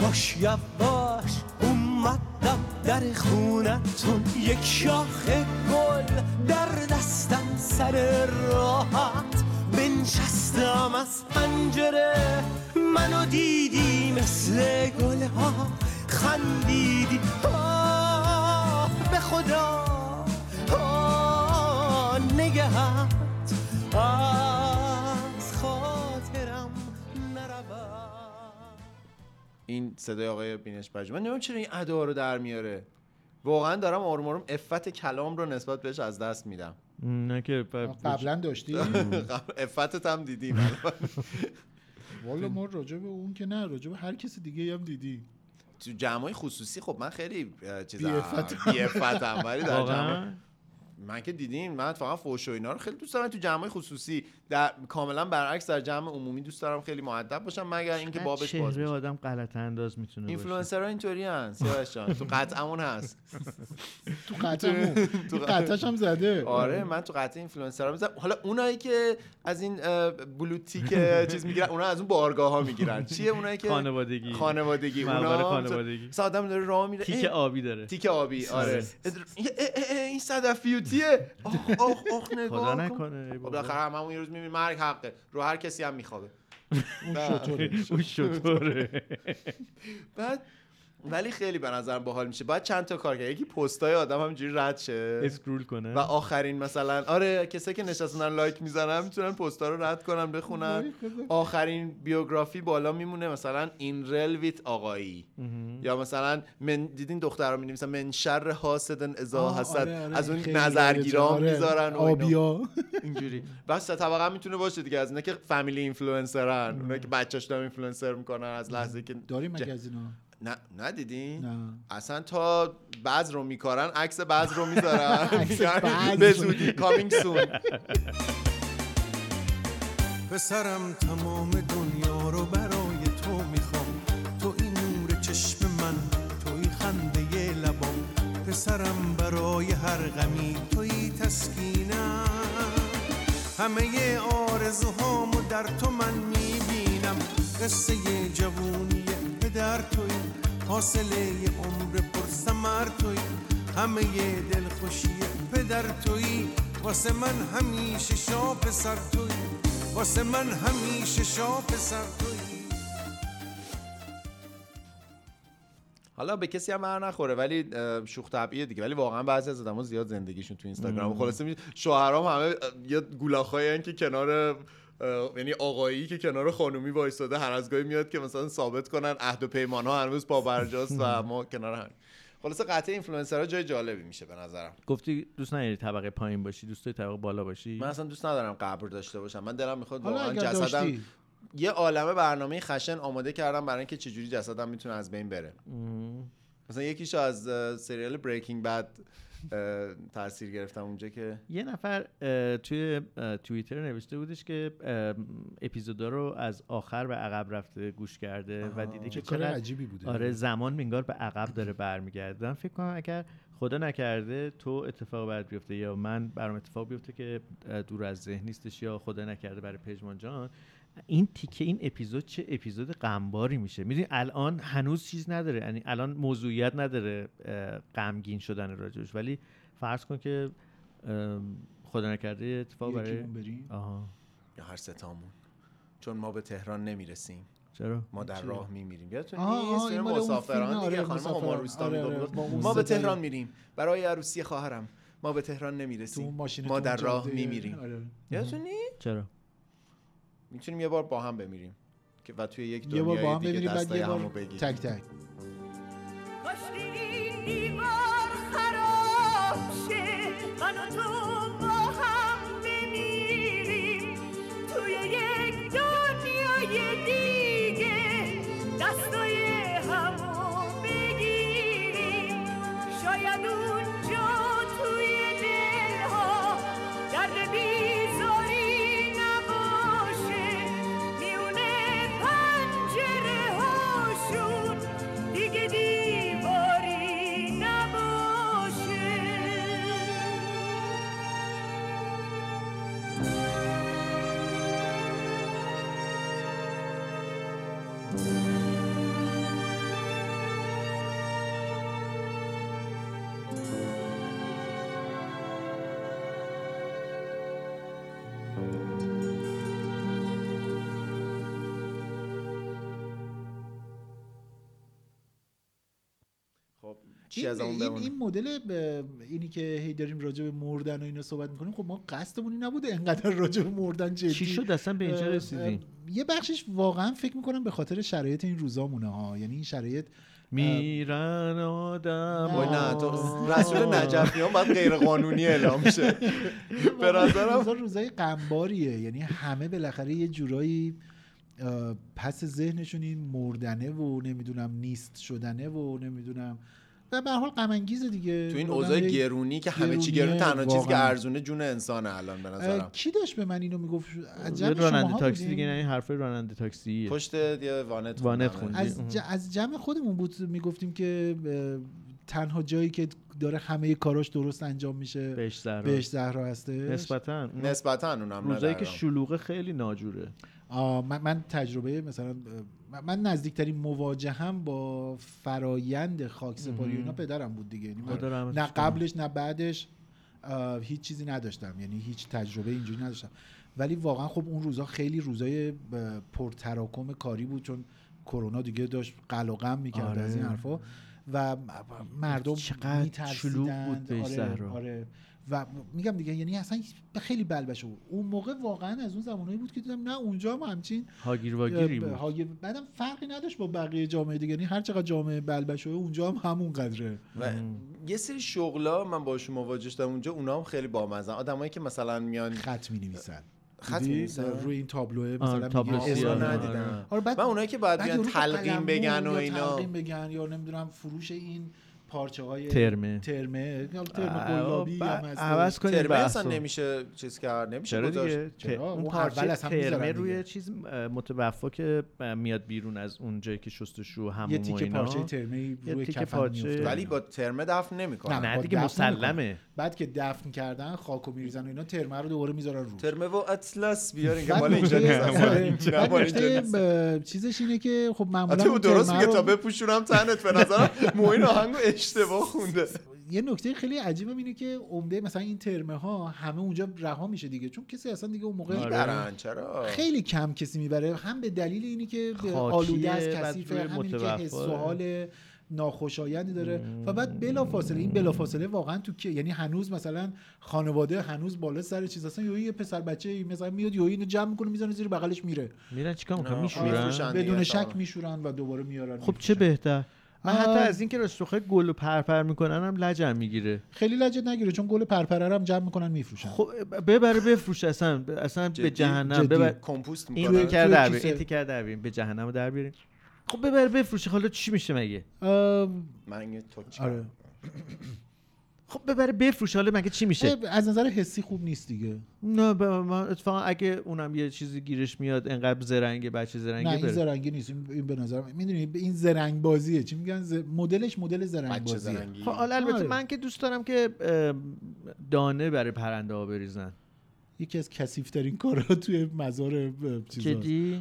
یواش یواش اومدم در خونتون یک شاخ گل در دستم سر راحت بنشستم از پنجره. منو دیدی مثل گل ها خندیدی. آه به خدا. آه نگهت. از این صدای آقای بینش پژوهش من نمی‌دونم چرا این ادا رو در میاره واقعا دارم آروم آروم افت کلام رو نسبت بهش از دست میدم نه که قبلا داشتی افتت هم دیدیم الان. والا ما راجع به اون که نه راجع به هر کسی دیگه هم دیدی تو جمعای خصوصی خب من خیلی چیزا بی‌عفتم. بی‌عفتم ولی در؟ جمع من که دیدین من فقط فوش و اینا رو خیلی دوست دارم. تو جمعای خصوصی در کاملا برعکس در جمع عمومی دوست دارم خیلی مؤدب باشم مگر اینکه بابش باز چهره باشه آدم غلط انداز می‌تونه باشه. اینفلوئنسرها اینطوری ان سیاوش جان. تو قطعمون هست. تو قطعمون. تو قطعش هم زده. آره من تو قطع اینفلوئنسرها می‌ذارم حالا اونایی که از این اه، blue tick اه، چیز می‌گیرن اونا از اون بارگاه ها می‌گیرن. چیه اونایی که؟ خانوادگی. خانوادگی. اونا خانوادگی. مثلا آدم داره راه میره. تیک آبی داره. تیک آبی آره. آره. اه، اه، اه، اه، این صدفیوتیه آخ آخ آخ خدا نگاه کن. نکنه خب. بالاخره هممون یه روز می‌بینیم مرگ حقه. رو هر کسی هم میخوابه. اون شطوره. اون شطوره. بعد ولی خیلی به نظرم باحال میشه. باید چند تا کار کرد. یکی پستای آدم همینجوری رد شه. اسکرول کنه. و آخرین مثلا آره کسایی که نشستن لایک می‌زنن می‌تونن پستا رو رد کنن بخونن. آخرین بیوگرافی بالا میمونه مثلا این رل ویت آقایی. یا مثلا من دیدین دخترها می نویسن من شر حاسد اذا حسد. آره، آره، از اون نظرگیرا آره، می‌ذارن. آبیا. اینجوری. بس طبقه هم می‌تونه باشه دیگه. از اینا که فامیلی اینفلوئنسرن اونایی که دارن اینفلوئنسر می‌کنن از لحظه که داریم مگه از اینا؟ نه ندیدین؟ نه. اصلا تا بذر رو میکارن عکس بذر رو می‌ذارن. به. زودی coming soon پسرم تمام دنیا رو برای تو می‌خوام. تو این نور چشم من توی خنده لبام. پسرم برای هر غمی توی تسکینم. همه آرزوهامو در تو من قصه جوونی پدر توی حاصله عمر پر ثمر توی. همه دلخوشی پدر توی واسه من همیشه شا پسر توی. واسه من همیشه شا پسر توی. حالا به کسی هم بر نخوره ولی شوخ طبعیه دیگه. ولی واقعا بعضی از آدم‌ها زیاد زندگیشون تو اینستاگرام. خلاصه شوهرام همه یه گولاخایی که کنار یعنی آقایی که کنار خانومی وایساده هر از گاهی میاد که مثلا ثابت کنن عهد و پیمان ها هنوز پابرجاست و ما کنار هم. خلاصه قطع اینفلوئنسرها جای جالبی میشه به نظرم. گفتی دوست نداری طبقه پایین باشی دوست داری طبقه بالا باشی؟ من اصلا دوست ندارم قبر داشته باشم. من دلم می‌خواد حالا واقعا جسدم یه عالمه برنامه خشن آماده کردم برای اینکه چجوری جسدم می‌تونه از بین بره. مم. مثلا یکیشو از سریال بریکینگ بد تاثیر گرفتم اونجا که یه نفر توی توییتر نوشته بودش که اپیزودا رو از آخر به عقب رفته گوش کرده و دیده که چقدر عجیبی بوده. آره زمان انگار به عقب داره برمیگرده. من فکر کنم اگر خدا نکرده تو اتفاق برات بیفته یا من برام اتفاق بیفته که دور از ذهن نیستش یا خدا نکرده برای پژمان جان این تیکه این اپیزود چه اپیزود غمباری میشه؟ می‌دونی الان هنوز چیز نداره یعنی الان موضوعیت نداره غمگین شدن راجبش. ولی فرض کن که خدا نکرده یه اتفاق برای بریم. آها. یا هر ستامون چون ما به تهران نمی‌رسیم. چرا؟ ما در راه میمیریم. یادتون نیست این مسافران دیگه آره، خانم آره، آره، ما به تهران میریم. برای عروسی خواهرم. ما به تهران تو نمی‌رسیم ما تو در راه میمیریم. آره. یادتون نیست؟ چرا؟ می‌تونیم یه بار با هم بمیریم که و توی یک با دنیای هم دیگه دستای یه همو بگیریم. تک تک. کاشکی این دیوار خراب شه من و تو چی این, از اون این, این مدل ب- اینی که هی داریم راجع به مردن و اینا صحبت می‌کنیم خب ما قصدمون این نبوده انقدر راجع به مردن جدی. چی شد؟ اصلا به اینجا رسیدیم. یه بخشش واقعا فکر می‌کنم به خاطر شرایط این روزامونه ها. یعنی این شرایط میرن آدم وای نه تو رسول نجفیان باید غیر قانونی اعلام شه. به نظرم روزا روزای غمباریه. یعنی همه بالاخره یه جورایی پس ذهنشون این مردنه و نمی‌دونم نیست شدنه و نمی‌دونم به هر حال غم دیگه تو این اوضاع گرونی که همه چی گرون تنها چیزی که. ارزونه جون انسانه الان به نظرم کی داشت به من اینو می‌گفت جمع راننده تاکسی؟ دیگه نه این حرف راننده تاکسیه پشت یه وانت وانت. خوندی. از, ج... از جمع خودمون بود می‌گفتیم که تنها جایی که داره همه کاراش درست انجام میشه بهش زهرا بهش زهرا هستش نسبتا نسبتا اونم نه روزایی که. شلوغه خیلی ناجوره آه، من, من تجربه مثلا من نزدیکترین مواجهم با فرایند خاک سپاری و اینا پدرم بود دیگه یعنی نه. قبلش نه بعدش هیچ چیزی نداشتم یعنی هیچ تجربه اینجوری نداشتم ولی واقعا خب اون روزا خیلی روزای پرتراکم کاری بود چون کرونا دیگه داشت قل و غم می‌کرد آره. از این حرفا و مردم چقدر. شلوغ بود بهش آره. آره و میگم دیگه یعنی اصلا خیلی بلبشه بود اون موقع واقعا از اون زمانایی بود که دیدم نه اونجا هم همچین هاگیر واگیری بود. هاگیر- بعدم فرقی نداشت با بقیه جامعه دیگه. یعنی هر چقدر جامعه بلبشه اونجا هم همون قدره. و یه سری شغلا من باشون مواجه شدم اونجا اونا هم خیلی بامزه آدمایی که مثلا میان خط می نویسن خط می‌نویسن؟ روی این تابلوه آه، مثلا تابلو میگه سیاه. اسم اونا ندیدن. ندیدم آره بعد من اونایی که باید بعد بیان قلممو بگن و یا اینا. تلقیم بگن یا نمی‌دونم فروش این پارچه های ترمه. ترمه ترمه گلابی. عوض کنیم ترمه اصلا. نمیشه چیز کرد نمیشه چرا دیگه چرا؟ اون پارچه ترمه روی دیگه. چیز متوفا که میاد بیرون از اون جایی که شستشو همون یه تیکه اینا. پارچه ترمه یه روی کفن پارچه- میفته ولی با ترمه دفن نه، نمی‌کنن نه دیگه مسلمه. بعد که دفن کردن خاکو میریزن و اینا ترمه رو دوباره می‌ذارن رو ترمه و اطلس بیارین که مال اینجا نیست. آره. چیزش اینه که خب معمولا درست میگه تا بپوشونم تنت به نظرم موین آهنگو اشتباه خونده. یه نکته خیلی عجیبه اینه که عمده مثلا این ترمه ها همه اونجا رها میشه دیگه. چون کسی اصلا دیگه اون موقع می‌برن چرا؟ خیلی کم کسی می‌بره. هم به دلیل اینی که آلوده کثیفه روی همین که. حس و حال ناخوشایندی داره. و بعد بلا فاصله این بلا فاصله واقعا تو که یعنی هنوز مثلا خانواده هنوز بالا سر چیز هستن. یا یه پسر بچه مثلا میاد یا اینو جمع می‌کنه می‌زنه زیر بغلش میره. میرن چیکار می‌کنن؟ میشورن. بدون شک. میشورن و دوباره میارن. خب چه بهتر؟ من آه. حتی از اینکه رستوخه گل و پرپر می‌کنن هم لجم می‌گیره. خیلی لجت نگیره چون گل پرپره رو هم جمع می‌کنن میفروشن. خب ببره بفروش اصلا اصلا به؟ جهنم جدی. ببر. کمپوست این می‌کنن. تیکر توی در. بیاریم این در بیاریم به جهنم در بیاریم. خب ببر بفروشه. حالا چی میشه مگه؟ من یه آره. خب ببره بفروشه حالا مگه چی میشه؟ از نظر حسی خوب نیست دیگه. نه من اتفاقا اگه اونم یه چیزی گیرش میاد انقدر زرنگه بچه نه زرنگه این بره. زرنگی نیست. این این به نظر می‌دونی این زرنگ بازیه چی میگن؟ ز... مدلش مدل زرنگ بازیه خب حالا البته آره. من که دوست دارم که دانه برای پرنده ها بریزن. یکی از کثیف‌ترین کارا توی مزار چیزا.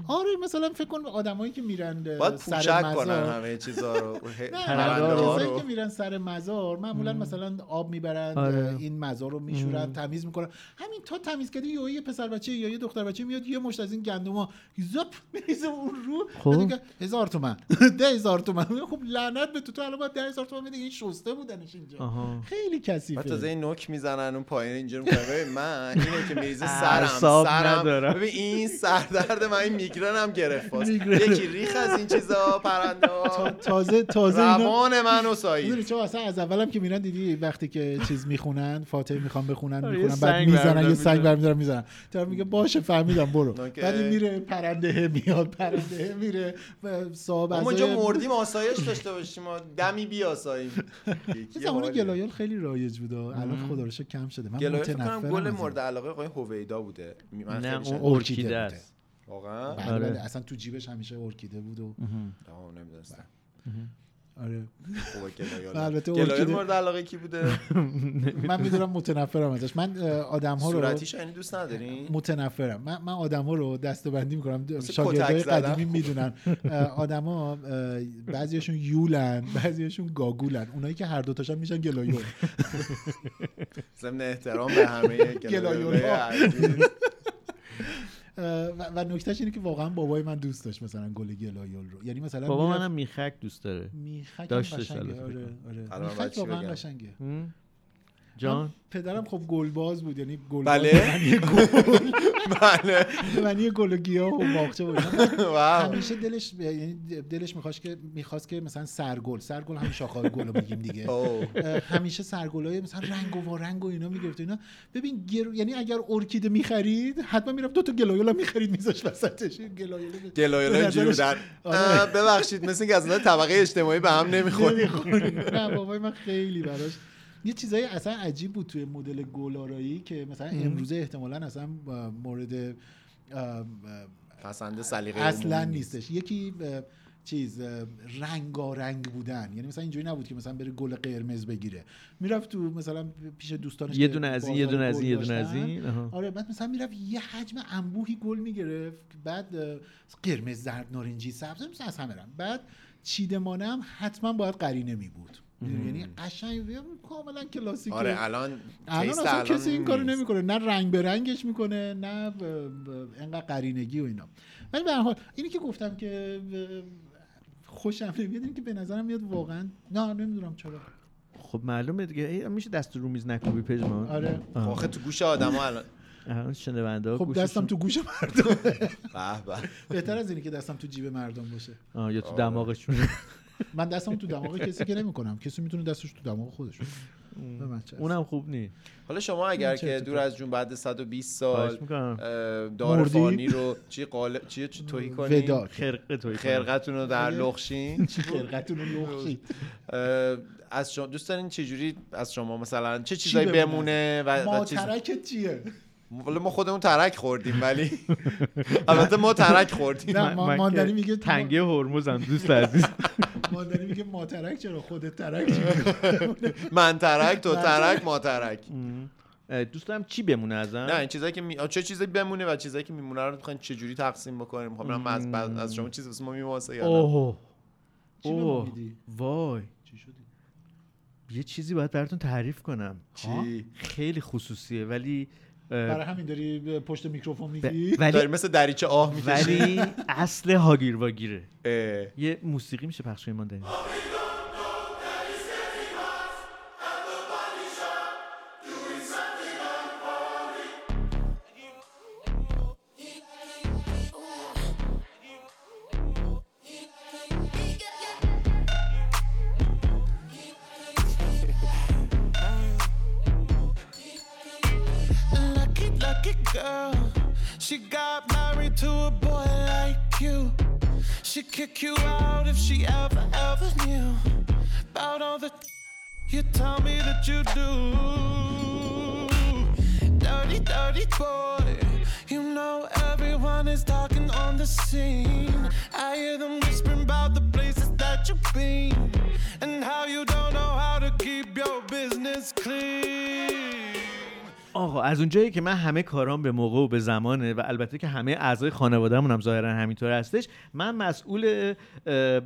آره مثلا فکر کن آدمایی که میرن باید سر مزار کنن همه چیزا رو نه ها کسایی رو. که میرن سر مزار معمولا مثلا آب می‌برن آره. این مزار رو میشورن تمیز می‌کنن. همین تا تمیز کردی یا یه پسر بچه یا یه دختر بچه میاد یه مشت از این گندما زپ میریزه اون رو. خب. هزار تومن. ده هزار تومن. خب لعنت به تو. تو الان باید ده هزار تومن بدی. این شسته بودنش اینجا. آها. خیلی بعد تازه کثیفه این نوک می‌زنن اون پایین اینجا من اینه که میریزه سرم سرم. ندارم. ببین این سردرد من این میگرنم گرفت. باز. یکی ریخ از این چیزا پرنده تا- تازه تازه روان منو سایید می‌دونی چون اصلا از اولم که میرن دیدی وقتی که چیز می‌خونن فاتحه می‌خوان بخونن آره، می‌خونن بعد می‌زنن یه سنگ. برمیدارن می‌زنن. طرف میگه باشه فهمیدم برو. بعد میره پرنده میاد پرنده میره و صاحب اعضای- اونجا مردیم آسایش داشته باشیم ما. دمی بیاساییم زمان گلایال خیلی رایج بوده الان خدا رو کم شده. من گلایه فکر گل از. مورد علاقه آقای هویدا بوده. من نه اون. ارکیده. است. واقعا؟ بله آره. بله اصلا تو جیبش همیشه ارکیده بود و نمی‌دونستم. آره. البته گلایال ارکیده- مورد علاقه کی بوده؟ من می‌دونم متنفرم ازش. من آدم ها رو صورتیش یعنی دوست ندارین متنفرم. من, من آدم ها رو دسته بندی می‌کنم. شاگردای. قدیمی می‌دونن. آدما بعضیشون یولن بعضیشون گاگولن. اونایی که هر دوتاشن میشن گلایول ضمن احترام به همه گلایول گلایول ها. عزیز. اه، و, و نکتهش اینه که واقعا بابای من دوست داشت مثلا گل گلایول رو. یعنی مثلا بابا منم میخک دوست داره. میخک داشتش آره آره. الان میخک واقعا؟ قشنگه؟ جان؟ من پدرم خب گلباز بود یعنی گل بله. گل. بله. معنی گل و گیاه و باغچه بود. همیشه دلش یعنی دلش می‌خواست که می‌خواست که مثلا سرگل سرگل همین شاخه‌های گل رو میگیم دیگه. همیشه سرگلای مثلا رنگ و وارنگ و اینا می‌گرفت اینا. ببین گر... یعنی اگر ارکیده می‌خرید حتما می‌رفت دو تا گلایولا می‌خرید میذاش وسطش. گلایولا گلایلا به اینجوری آره. ببخشید مثل اینکه از نظر طبقه اجتماعی به هم نمی‌خوره. نه بابای من خیلی براش یه چیزای اصلا عجیب بود توی مدل گلارایی که مثلا امروزه احتمالا اصلا مورد پسند سلیقه اصلا نیستش. یکی چیز اه، رنگارنگ بودن. یعنی مثلا اینجوری نبود که مثلا بره گل قرمز بگیره. می‌رفت تو مثلا پیش دوستانش یه دونه از این یه دونه از این یه دونه از. این. آره بعد مثلا می‌رفت یه حجم انبوهی گل می‌گرفت. بعد قرمز زرد نارنجی سبز مثلا از همه رنگ. بعد چیدمانه هم حتما باید قرینه می بود یعنی قشنگ کاملا کلاسیکه. آره الان الان اصلا الان کسی این کارو. نمی‌کنه. نه رنگ به رنگش می‌کنه نه ب- ب- انقدر قرینگی و اینا. ولی به هر حال اینی که گفتم که ب- خوشم نمیاد این که به نظرم میاد واقعا نه نمی‌دونم چرا. خب معلومه دیگه. ای، میشه دست رو میز نکوبی پژمان آره. آه. آخه تو گوش آدم الان الان شنونده خب دستم تو گوش مردم. به به. بهتر از اینی که دستم تو جیب مردم باشه. آه، یا تو دماغشون. من دستم تو دماغ کسی که نمی‌کنم. کسی می‌تونه دستش تو دماغ خودش اونم خوب نی حالا شما اگر که؟ دور از جون بعد 120 سال خواهش می‌کنم. اه، دار مردی؟ فانی رو چی قال چی توهی کنین وداع خرقه توی خرقتون رو در آره. لخشین؟ خرقتون رو لخشید اه، از شما دوست دارین چه جوری از شما مثلا چه چیزایی بمونه؟ و, و چیز ماترکت چیه؟ والا ما خودمون ترک خوردیم ولی البته ما ترک خوردیم. نه ما- ماندنی میگه تنگه هرمزم دوست عزیز. ماندنی میگه ماترک چرا؟ خودت ترک من ترک تو من ترک ما ترک. دوست دارم چی بمونه ازم؟ نه این چیزایی که می... چه چیزایی بمونه و چیزایی که میمونه رو می‌خواین چه جوری تقسیم بکنیم؟ می‌خوام ببینم از بعد از شما چیزی واسه ما میواسه یا نه؟ اوه. چی اوه؟ وای. چی شدی؟ یه چیزی باید براتون تعریف کنم. چی؟ خیلی خصوصیه ولی برای همین داری پشت میکروفون ب- میگی؟ ولی داری مثل دریچه آه می‌کشی. ولی اصل هاگیر واگیره یه موسیقی میشه پخش کنیم از اونجایی که من همه کارام به موقع و به زمانه و البته که همه اعضای خانوادهمون هم ظاهرا همینطور هستش من مسئول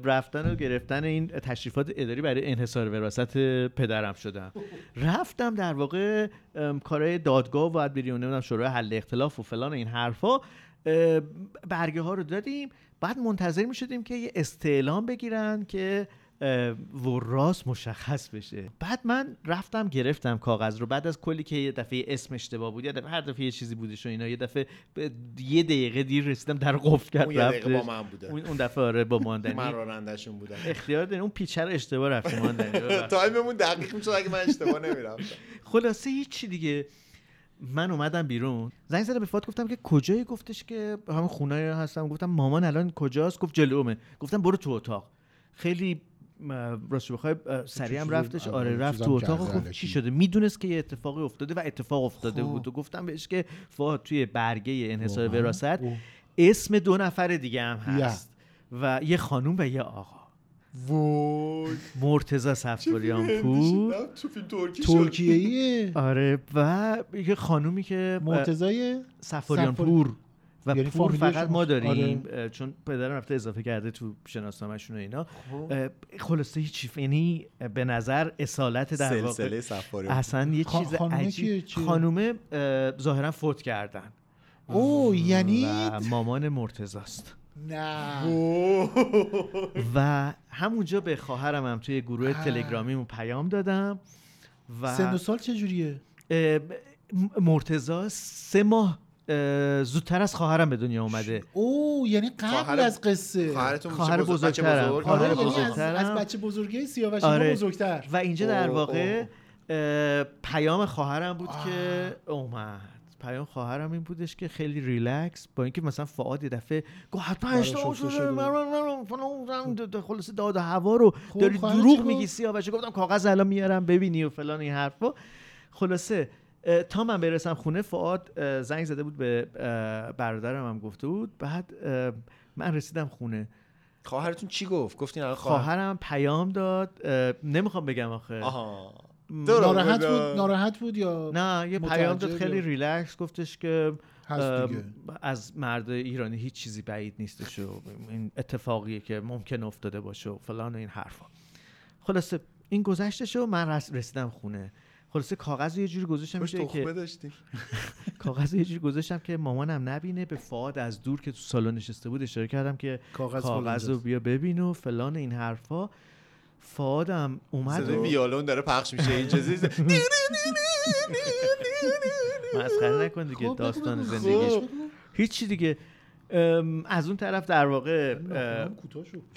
رفتن و گرفتن این تشریفات اداری برای انحصار وراثت پدرم شدم. رفتم در واقع کارهای دادگاه و باید و نمی‌دونم شورای حل اختلاف و فلان این حرفا برگه ها رو دادیم. بعد منتظر می شدیم که یه استعلام بگیرن که اه، وراث مشخص بشه. بعد من رفتم گرفتم کاغذ رو. بعد از کلی که یه دفعه اسم اشتباه بود یه دفعه هر دفعه یه چیزی بودش و اینا یه دفعه یه دقیقه دیر رسیدم در قفل کرد اون یه دقیقه با. من بوده. اون اون دفعه آره با ماندنی. من رانندشون بودم. اختیار داریم اون پیچه رو اشتباه رفتیم ماندنی. time مون دقیق می‌شد اگه من اشتباه نمی‌رفتم. خلاصه هیچی دیگه. من اومدم بیرون. زنگ زدم به فات گفتم که کجایی؟ گفتش که همون خونه هستم. گفتم مامان الان کجاست؟ گفت جلومه. گفتم برو تو اتاق. خیلی راستش بخوای سریع هم رفتش. آره، آره رفت تو اتاق گفت چی. شده؟ می‌دونست که یه اتفاقی افتاده و اتفاق افتاده خب. بود و گفتم بهش که فات توی برگه انحصار؟ وراثت اوه. اسم دو نفر دیگه هم. هست و یه خانوم و یه آقا. وای. مرتزا سفاریان پور. ترکیه. ایه آره و یه خانومی که مرتضای سفاریان سفار- پور. و یعنی پور فامیلی فقط ما داریم آره. چون پدرم رفته اضافه کرده تو شناسنامه‌شون و اینا خب. خلاصه هیچ یعنی به نظر اصالت در واقع سلسله سفاری اصلا یه چیز خانومه کیه؟ عجیب چیه؟ خانومه اه، ظاهرا فوت کردن او یعنی و مامان مرتزاست نه و همونجا به خواهرم هم توی گروه. تلگرامیمون پیام دادم و سن و سال چجوریه اه، م- مرتضی سه ماه اه، زودتر از خواهرم به دنیا اومده او یعنی قبل خواهر- از قصه خواهرتون خواهر بزرگترم. بزرگ؟ خواهر آره یعنی از, بزرگترم. از بچه بزرگه سیاوش آره. بزرگتر و اینجا در واقع پیام خواهرم بود که اومد پیام خواهرم این بودش که خیلی ریلکس با اینکه مثلا فعاد یه دفعه گفت حتما براش اشتباه شده شده. من- من- من- من- من- خلاصه داد و هوا رو خب، داری دروغ میگی؟ سیاوش گفتم کاغذ الان میارم ببینی و فلان این حرفا خلاصه تا من برسم خونه فعاد زنگ زده بود به برادرم هم گفته بود. بعد من رسیدم خونه. خواهرتون چی گفت؟ گفتین الان خواهر خواهرم پیام داد. نمی‌خوام بگم آخه. آها. ناراحت بود. ناراحت بود یا نه یه پیام داد خیلی ریلکس گفتش که. از مرد ایرانی هیچ چیزی بعید نیستش و این اتفاقیه که ممکن افتاده باشه و فلان و این حرفا. خلاصه این گذشتش و من رس- رسیدم خونه. خلاصه کاغذ رو یه جوری گذاشتم که داشتی کاغذ رو یه جوری گذاشتم که مامانم نبینه به فعاد از دور که تو سالن نشسته بود اشاره کردم که کاغذ کاغذ رو. بیا ببین و فلان این حرفا فعادم اومد صدای و ویالون داره پخش میشه این چیزی مسخره نکن دیگه خب، داستان بگو. زندگیش خب. هیچی دیگه از اون طرف در واقع.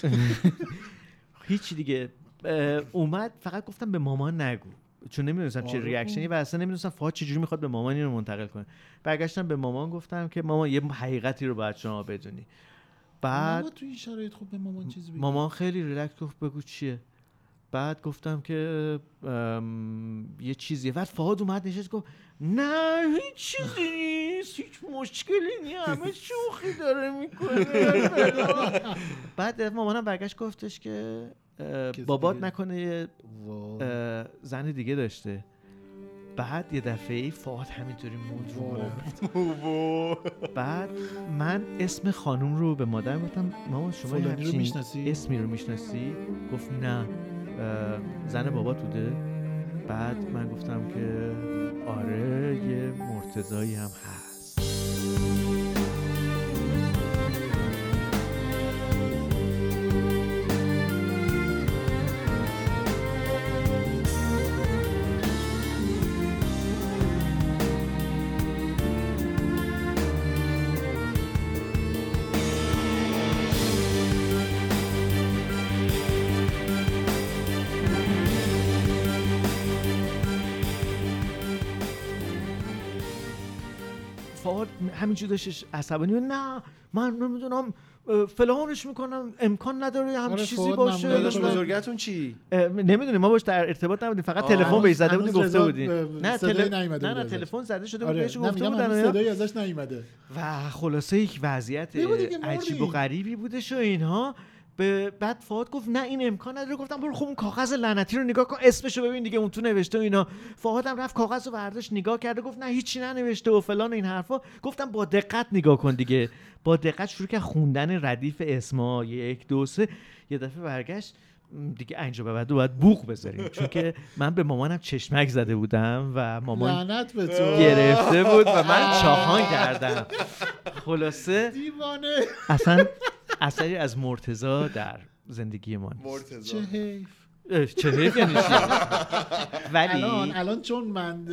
هیچی دیگه اومد فقط گفتم به مامان نگو چون نمی‌دونستم چه آره. ریاکشنی و اصلا نمی‌دونستم فقط چجوری می‌خواد به مامان اینو منتقل کنه. برگشتم به مامان گفتم که مامان یه حقیقتی رو باید شما بدونی. بعد مامان تو این شرایط خوب به مامان چیزی بگی مامان خیلی ریلکس گفت بگو چیه. بعد گفتم که یه چیزیه. بعد فهاد اومد نشست گفت نه هیچ چیزی نیست هیچ مشکلی نیست همه شوخی داره می‌کنه. بعد مامانم برگشت گفتش که بابات؟ نکنه زن دیگه داشته. بعد یه دفعه ای فهاد همینطوری موند رو. بعد من اسم خانوم رو به مادرم گفتم مامان شما یه رو می‌شناسی؟ اسمی رو می‌شناسی؟ گفت نه. زن بابات بوده بعد من گفتم که آره یه مرتضایی هم هست. فعال همینجور داشتش عصبانی بود، نه من نمی‌دونم فلانش می‌کنم امکان نداره هم آره، چیزی فعال باشه معمولا داداش من- بزرگتون چی اه، نمی‌دونیم ما باش در ارتباط نبودیم فقط. تلفن بهش زده بودیم گفته بودیم نه صدایی تل... نیومده نه بود نه. تلفن زده شده بود آره بهش نه گفته بودن. صدایی ازش نیومده و خلاصه یک وضعیت. عجیب و غریبی بودش و اینها به بعد فهاد گفت نه این امکان نداره. گفتم برو خب اون کاغذ لعنتی رو نگاه کن. اسمشو ببین دیگه اون تو نوشته و اینا. فهادم رفت کاغذ رو برداشت نگاه کرده گفت نه هیچی ننوشته و فلان این حرفا. گفتم با دقت نگاه کن دیگه. با دقت شروع کرد خوندن ردیف اسما یک دو سه. یه دفعه برگشت. دیگه اینجا به بعد باید بوق بذاریم. چون که من به مامانم چشمک زده بودم و مامان لعنت به تو. گرفته بود و من چاهان کردم. خلاصه دیوانه. اصلا اثری از مرتزا در زندگی ما نیست. مرتضی. چه حیف. چه حیف یعنی؟ ولی الان الان چون من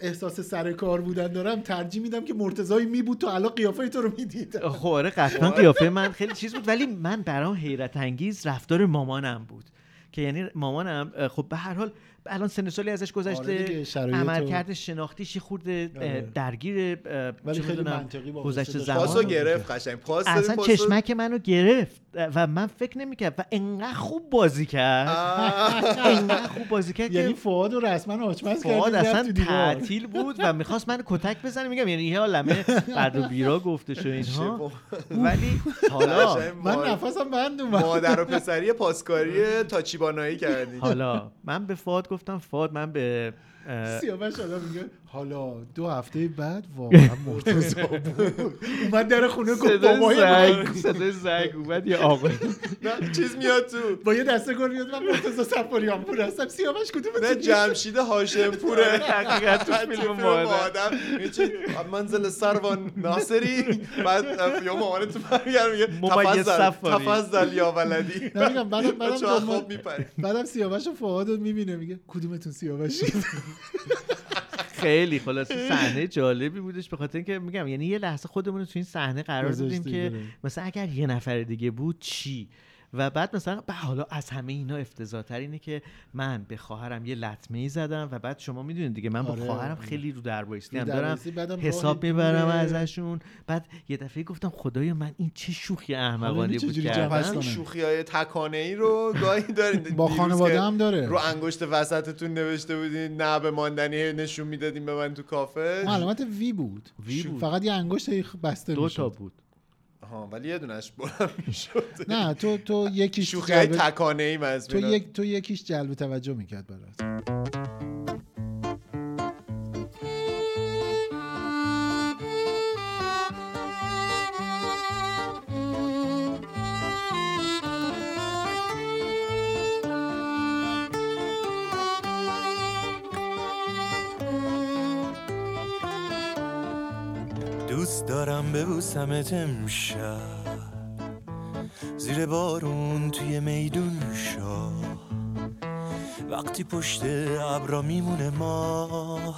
احساس سر کار بودن دارم ترجیح میدم که مرتضایی می بود تا الان قیافه تو رو می‌دید خب آره قطعا قیافه من خیلی چیز بود. ولی من برام حیرت انگیز رفتار مامانم بود. که یعنی مامانم خب به هر حال الان سن سالی ازش آره گذشته و- عملکرد شناختیش یه خورده آره. درگیر ولی خیلی منطقی با گذشته داشت. زمان. پاسو گرفت قشنگ. پاس اصلا پاسو- چشمک منو گرفت و من فکر نمی‌کرد و انقدر خوب بازی کرد. انقدر خوب بازی کرد یعنی فواد رو رسما آچمز فواد کردی رفت اصلا. تعطیل بود و می‌خواست من کتک بزنه. میگم یعنی یه عالمه بعد و بیرا گفتش و اینها. ولی حالا من نفسم بند اومد. مادر و پسری پاسکاری تاچیبانایی کردی. حالا من به فاد گفتم فاد من به سیاوش آدم میگه حالا دو هفته بعد واقعا مرتضی بود. اومد در خونه گفت بابای زنگ صدای زنگ اومد یه آقای نه چیز میاد تو. با یه دسته گل میاد من مرتضی سفاریان پور هستم. سیاوش کدوم نه جمشید هاشم پوره دقیقاً تو فیلم مادر. منزل سروان ناصری. بعد یا مامانت تو میگه تفضل. تفضل یا ولدی. نه میگم بعدم بعدم بعدم سیاوش و فعاد رو می‌بینه میگه کدومتون سیاوشی خیلی خلاصه صحنه جالبی بودش به خاطر اینکه میگم یعنی یه لحظه خودمون رو تو این صحنه قرار دادیم که. مثلا اگر یه نفر دیگه بود چی و بعد مثلا به حالا از همه اینا افتضاحتر اینه که من به خواهرم یه لطمه ای زدم و بعد شما می‌دونید دیگه من با آره، خواهرم آره. خیلی رو در در دارم حساب می‌برم. ازشون بعد یه دفعه گفتم خدایا من این چه شوخی احمقانه اینو بود کردم. شوخی های تکانه ای رو گاهی دارین با خانواده هم داره. رو انگشت وسطتون نوشته بودین نه به ماندنی هی نشون می‌دادین به من تو کافه علامت وی بود وی بود. فقط یه انگشت بسته دو تا بود آها ولی یه دونش بلند می‌شد. نه تو تو یکیش شوخی تکانه ای تو یک تو یکیش جلب توجه می‌کرد برات. دارم ببوسمت امشب. زیر بارون توی میدون شاه. وقتی پشت ابرا میمونه ما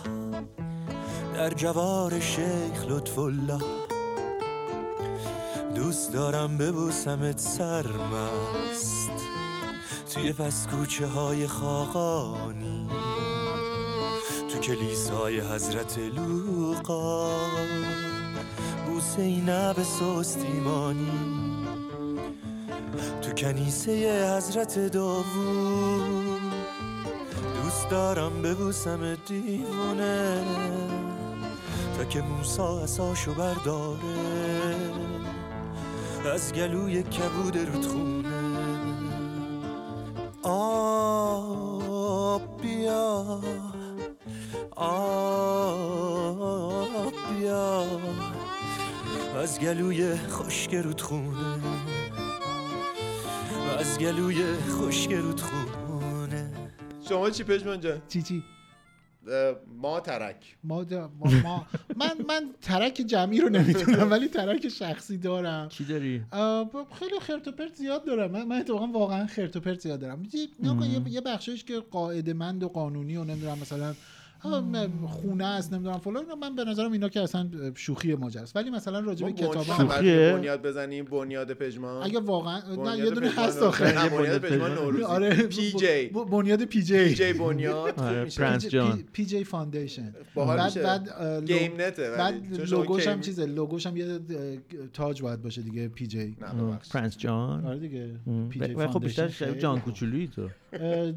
در جوار شیخ لطف الله. دوست دارم ببوسمت سرمست. توی پس کوچه های خاقانی. تو کلیسای حضرت لوقا. بوسه ای سستیمانی تو کنیسه حضرت داوود دوست دارم ببوسم دیوونه. تا که موسا اساشو برداره. از گلوی کبود رودخونه. آب بیا. آب از گلوی خشک رودخونه از گلوی خشک رودخونه شما چی پشمان جان؟ چی چی؟ ما ترک. ما, دا- ما, ما من من ترک جمعی رو نمی‌تونم ولی ترک شخصی دارم. چی داری؟ خیلی خرت و پرت زیاد دارم. من, من اتفاقا واقعا خرت و پرت زیاد دارم. یه- یه, بخشش که قاعده مند و قانونی و نمی‌دونم مثلا خونه است نمی‌دونم فلان اینا من به نظرم اینا که اصلا شوخی ماجراست ولی مثلا راجع به کتاب بنیاد- شوخیه؟ بنیاد بزنیم بنیاد پژمان اگه واقعا نه یه دونه هست. آخه بنیاد پژمان نوروزی آره PJ بنیاد PJ PJ بنیاد آره،. پرنس جان. PJ foundation بعد. بعد گیم ولی. بعد لوگوش هم چیزه لوگوش هم یه تاج باید باشه دیگه PJ. پرنس جان آره دیگه. PJ خب بیشتر جان. کوچولویی تو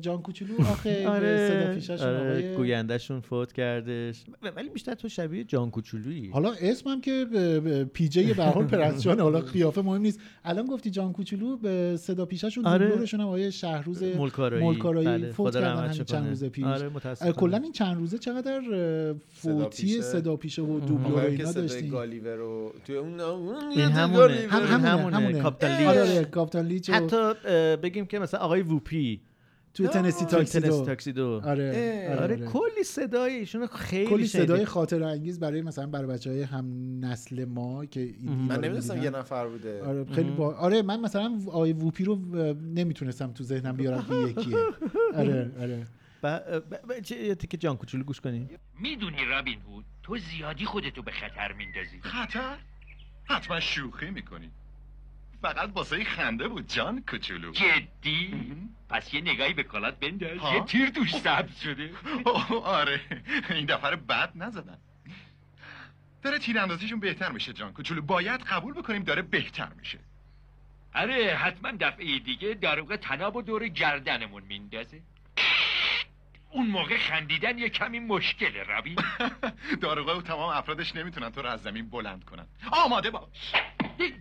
جان کوچولو آخه آره صدا پیششون آره آقای گویندهشون فوت کردش. و- ولی بیشتر تو شبیه جان کوچولویی. حالا اسمم که ب- ب- PJ به هر حال پرنس جان حالا قیافه مهم نیست. الان گفتی جان کوچولو به صدا پیششون آره. دوبلورشون هم آقای شهروز ملکارایی ملکارایی بله، فوت کردن همین چند کنه. روز پیش. آره کلا این چند روزه چقدر فوتی. صدا پیشه و دوبلور اینا صدای داشتیم. گالیور رو توی اون این یه همونه. کاپیتان لیچ. آره آره حتی بگیم که مثلا آقای ووپی توی تنسی تاکسیدو تاکسیدو آره. آره, آره آره. کلی صدای ایشون خیلی کلی. صدای خاطر انگیز برای مثلا برای بچه های هم نسل ما که این. من نمی‌دونستم. یه نفر بوده آره خیلی با... آره من مثلا آقای ووپی رو نمی‌تونستم تو ذهنم بیارم که یکیه آره آره ب- چه- یه تیکه جان کوچولو گوش کنیم می‌دونی رابین هود تو زیادی خودتو به خطر میندازی خطر؟ حتما شوخی می‌کنی فقط واسه خنده بود جان کوچولو. جدی؟ پس یه نگاهی به کالات بنداز. ها؟ یه تیر توش سبز شده. آره. این دفعه رو بد نزدن. داره تیراندازیشون بهتر میشه جان کوچولو. باید قبول بکنیم داره بهتر میشه. آره حتما دفعه دیگه داروغ تناب و دور گردنمون میندازه. اون موقع خندیدن یه کمی مشکله رابین داروغه و تمام افرادش نمی‌تونن تو رو از زمین بلند کنن. آماده باش.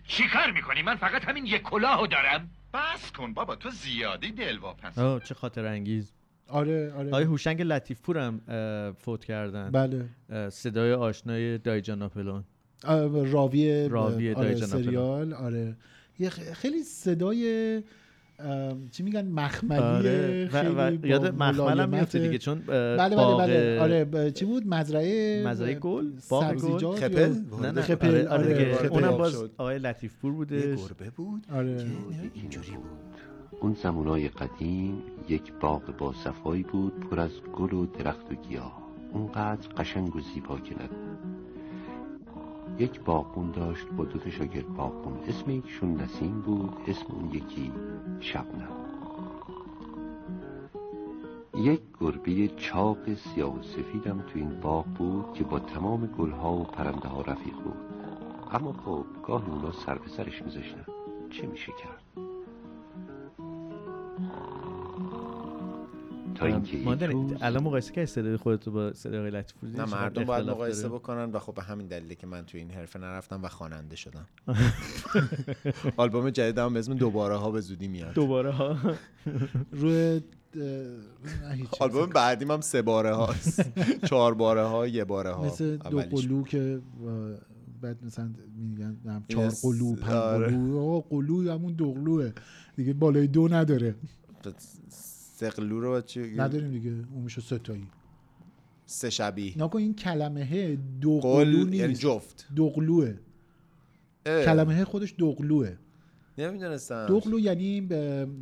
چی کار می‌کنی؟ من فقط همین یه کلاهو دارم. بس کن بابا تو زیادی دلواپس. آه چه خاطر انگیز. آره آره. آقای هوشنگ لطیفپور هم اه، فوت کردن. بله. صدای آشنای دایجان ناپلون آه، راوی راوی آره دایجان آپلون. سریال آره. یه خیلی صدای چی میگن؟ مخملی آره و, و خیلی یاد مخملم. میفته دیگه چون بله بله باغ- بله آره ب- چی بود؟ مزرعه مزرعه گل باغ گل. خپل؟ نه نه. خپل، آره, آره آره،. خپل. اونم باز. آقای لطیفپور یه بودش گربه بود. آره. اینجوری بود. اون زمانای قدیم یک باغ با صفایی بود پر از گل و درخت و گیاه. اونقدر قشنگ و زیبا که نگو یک باغبون داشت با دو تا شاگرد باغبون. اسم یکشون نسیم بود اسم اون یکی شبنم. یک گربه چاق سیاه و سفیدم تو این باغ بود که با تمام گلها و پرنده ها رفیق بود. اما خب گاهی اونا سر به سرش میذاشتن. چه میشه کرد؟ تا اینکه روز الان مقایسه که صدای خودتو با صدای آقای لطیفپور نه مردم باید مقایسه؟ بکنن. و خب به همین دلیله که من تو این حرفه نرفتم و خواننده شدم. آلبوم جدیدم به اسم دوباره ها به زودی میاد. دوباره ها روی. آلبوم بعدیم هم سه باره هاست چهار باره ها یه باره ها مثل دو. قلو که بعد مثلا میگن نم چهار قلو پنج آره. قلو. همون دو قلوه دیگه بالای دو نداره. سقلو رو چی نداریم دیگه. اون میشه ستایی سه شبیه. نکن این کلمه دو قل قلو یعنی نیست. جفت. دوقلوه اه، کلمه خودش دوقلوه نمی‌دونستم. دوقلو یعنی ب-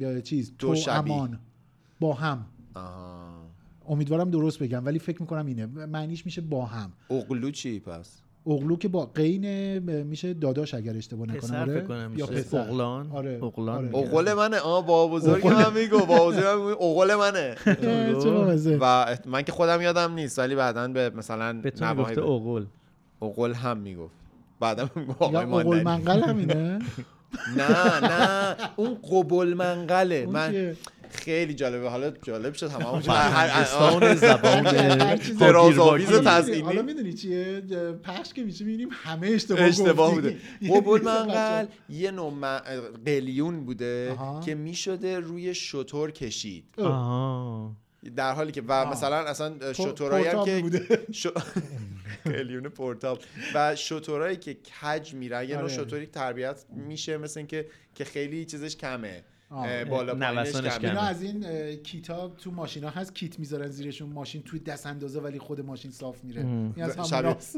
ب- چیز دو تو. امان. با هم. آها. امیدوارم درست بگم ولی فکر می‌کنم اینه. معنیش میشه با هم. اقلو چی پس؟ اغلو که با قین میشه داداش اگر اشتباه نکنم آره یا میشه. پسر اغلان. آره اغلان آره. اقل منه آه با بزرگ اغل. من میگو با بزرگ اقل منه بامزه. و من که خودم یادم نیست ولی بعدا به مثلا به تو نواحی اوغل اقل هم می‌گفت بعدا اغل. منقل همینه نه نه اون قبل منقله من؟ خیلی جالبه حالا جالب شد تمام فرهنگستان زبان هر چیزی- درازآویز هاگیرواگی. تزئینی. حالا می‌دونی چیه پخش که میشه می‌بینیم همه اشتباه اشتباه. بوده یه قبول منقل یه نوع قلیون بوده. که می‌شده روی شطور کشید در حالی که و مثلا اصلا شطورایی هم که. قلیون پورتاب و شطورایی که کج میرن یه نوع آره. شطوری تربیت میشه مثل اینکه که خیلی چیزش کمه بالا پایینش اینا از این کتاب تو ماشینا هست کیت می‌ذارن زیرشون ماشین توی دست اندازه ولی خود ماشین صاف میره. این از.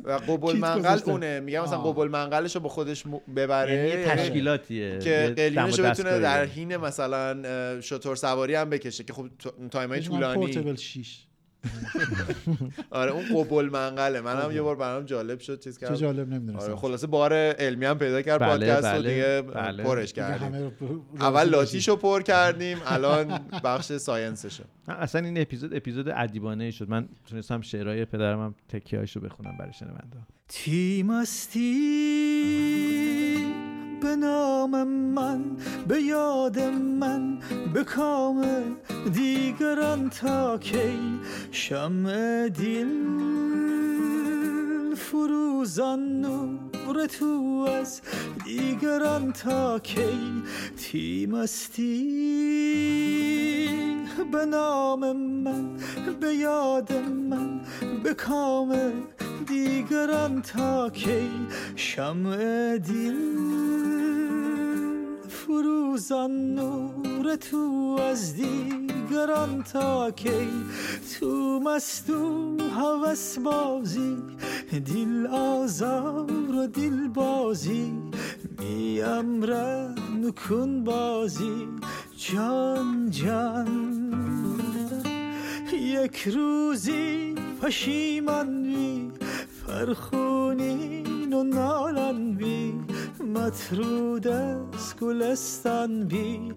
و قبل کیت منقل. اونه. میگم مثلا آه. قبل منقلش رو با خودش ببره. یه تشکیلاتیه. که یه قلیونش دم رو و بتونه. در حین مثلا شتر سواری هم بکشه که خب تایمای طولانی. portable shisha. آره اون قبل منقله. منم یه بار برام جالب شد چیز چه کردم. جالب نمی‌دونستم. آره خلاصه بار علمی هم پیدا کرد بله، پادکست بله، دیگه بله. پرش کردیم. اول لاتیشو پر کردیم الان بخش science شو. اصلا این اپیزود اپیزود ادیبانه شد. من تونستم شعرهای پدرم هم تکیه رو بخونم برای شنونده تیمستی به نام من به یاد من به کام دیگران تا کی؟ شمع دل فروزان نور تو از دیگران تا کی؟ تیمستی به نام من به یاد من به کام دیگران تا کی شمع دل فروزان نور تو از دیگران تا کی تو مستو هوس بازی دل آزار و دل بازی می امرن کن بازی جان جان. یک روزی پشیمان بی فرخونین و نالان بی مطرود از گلستان بی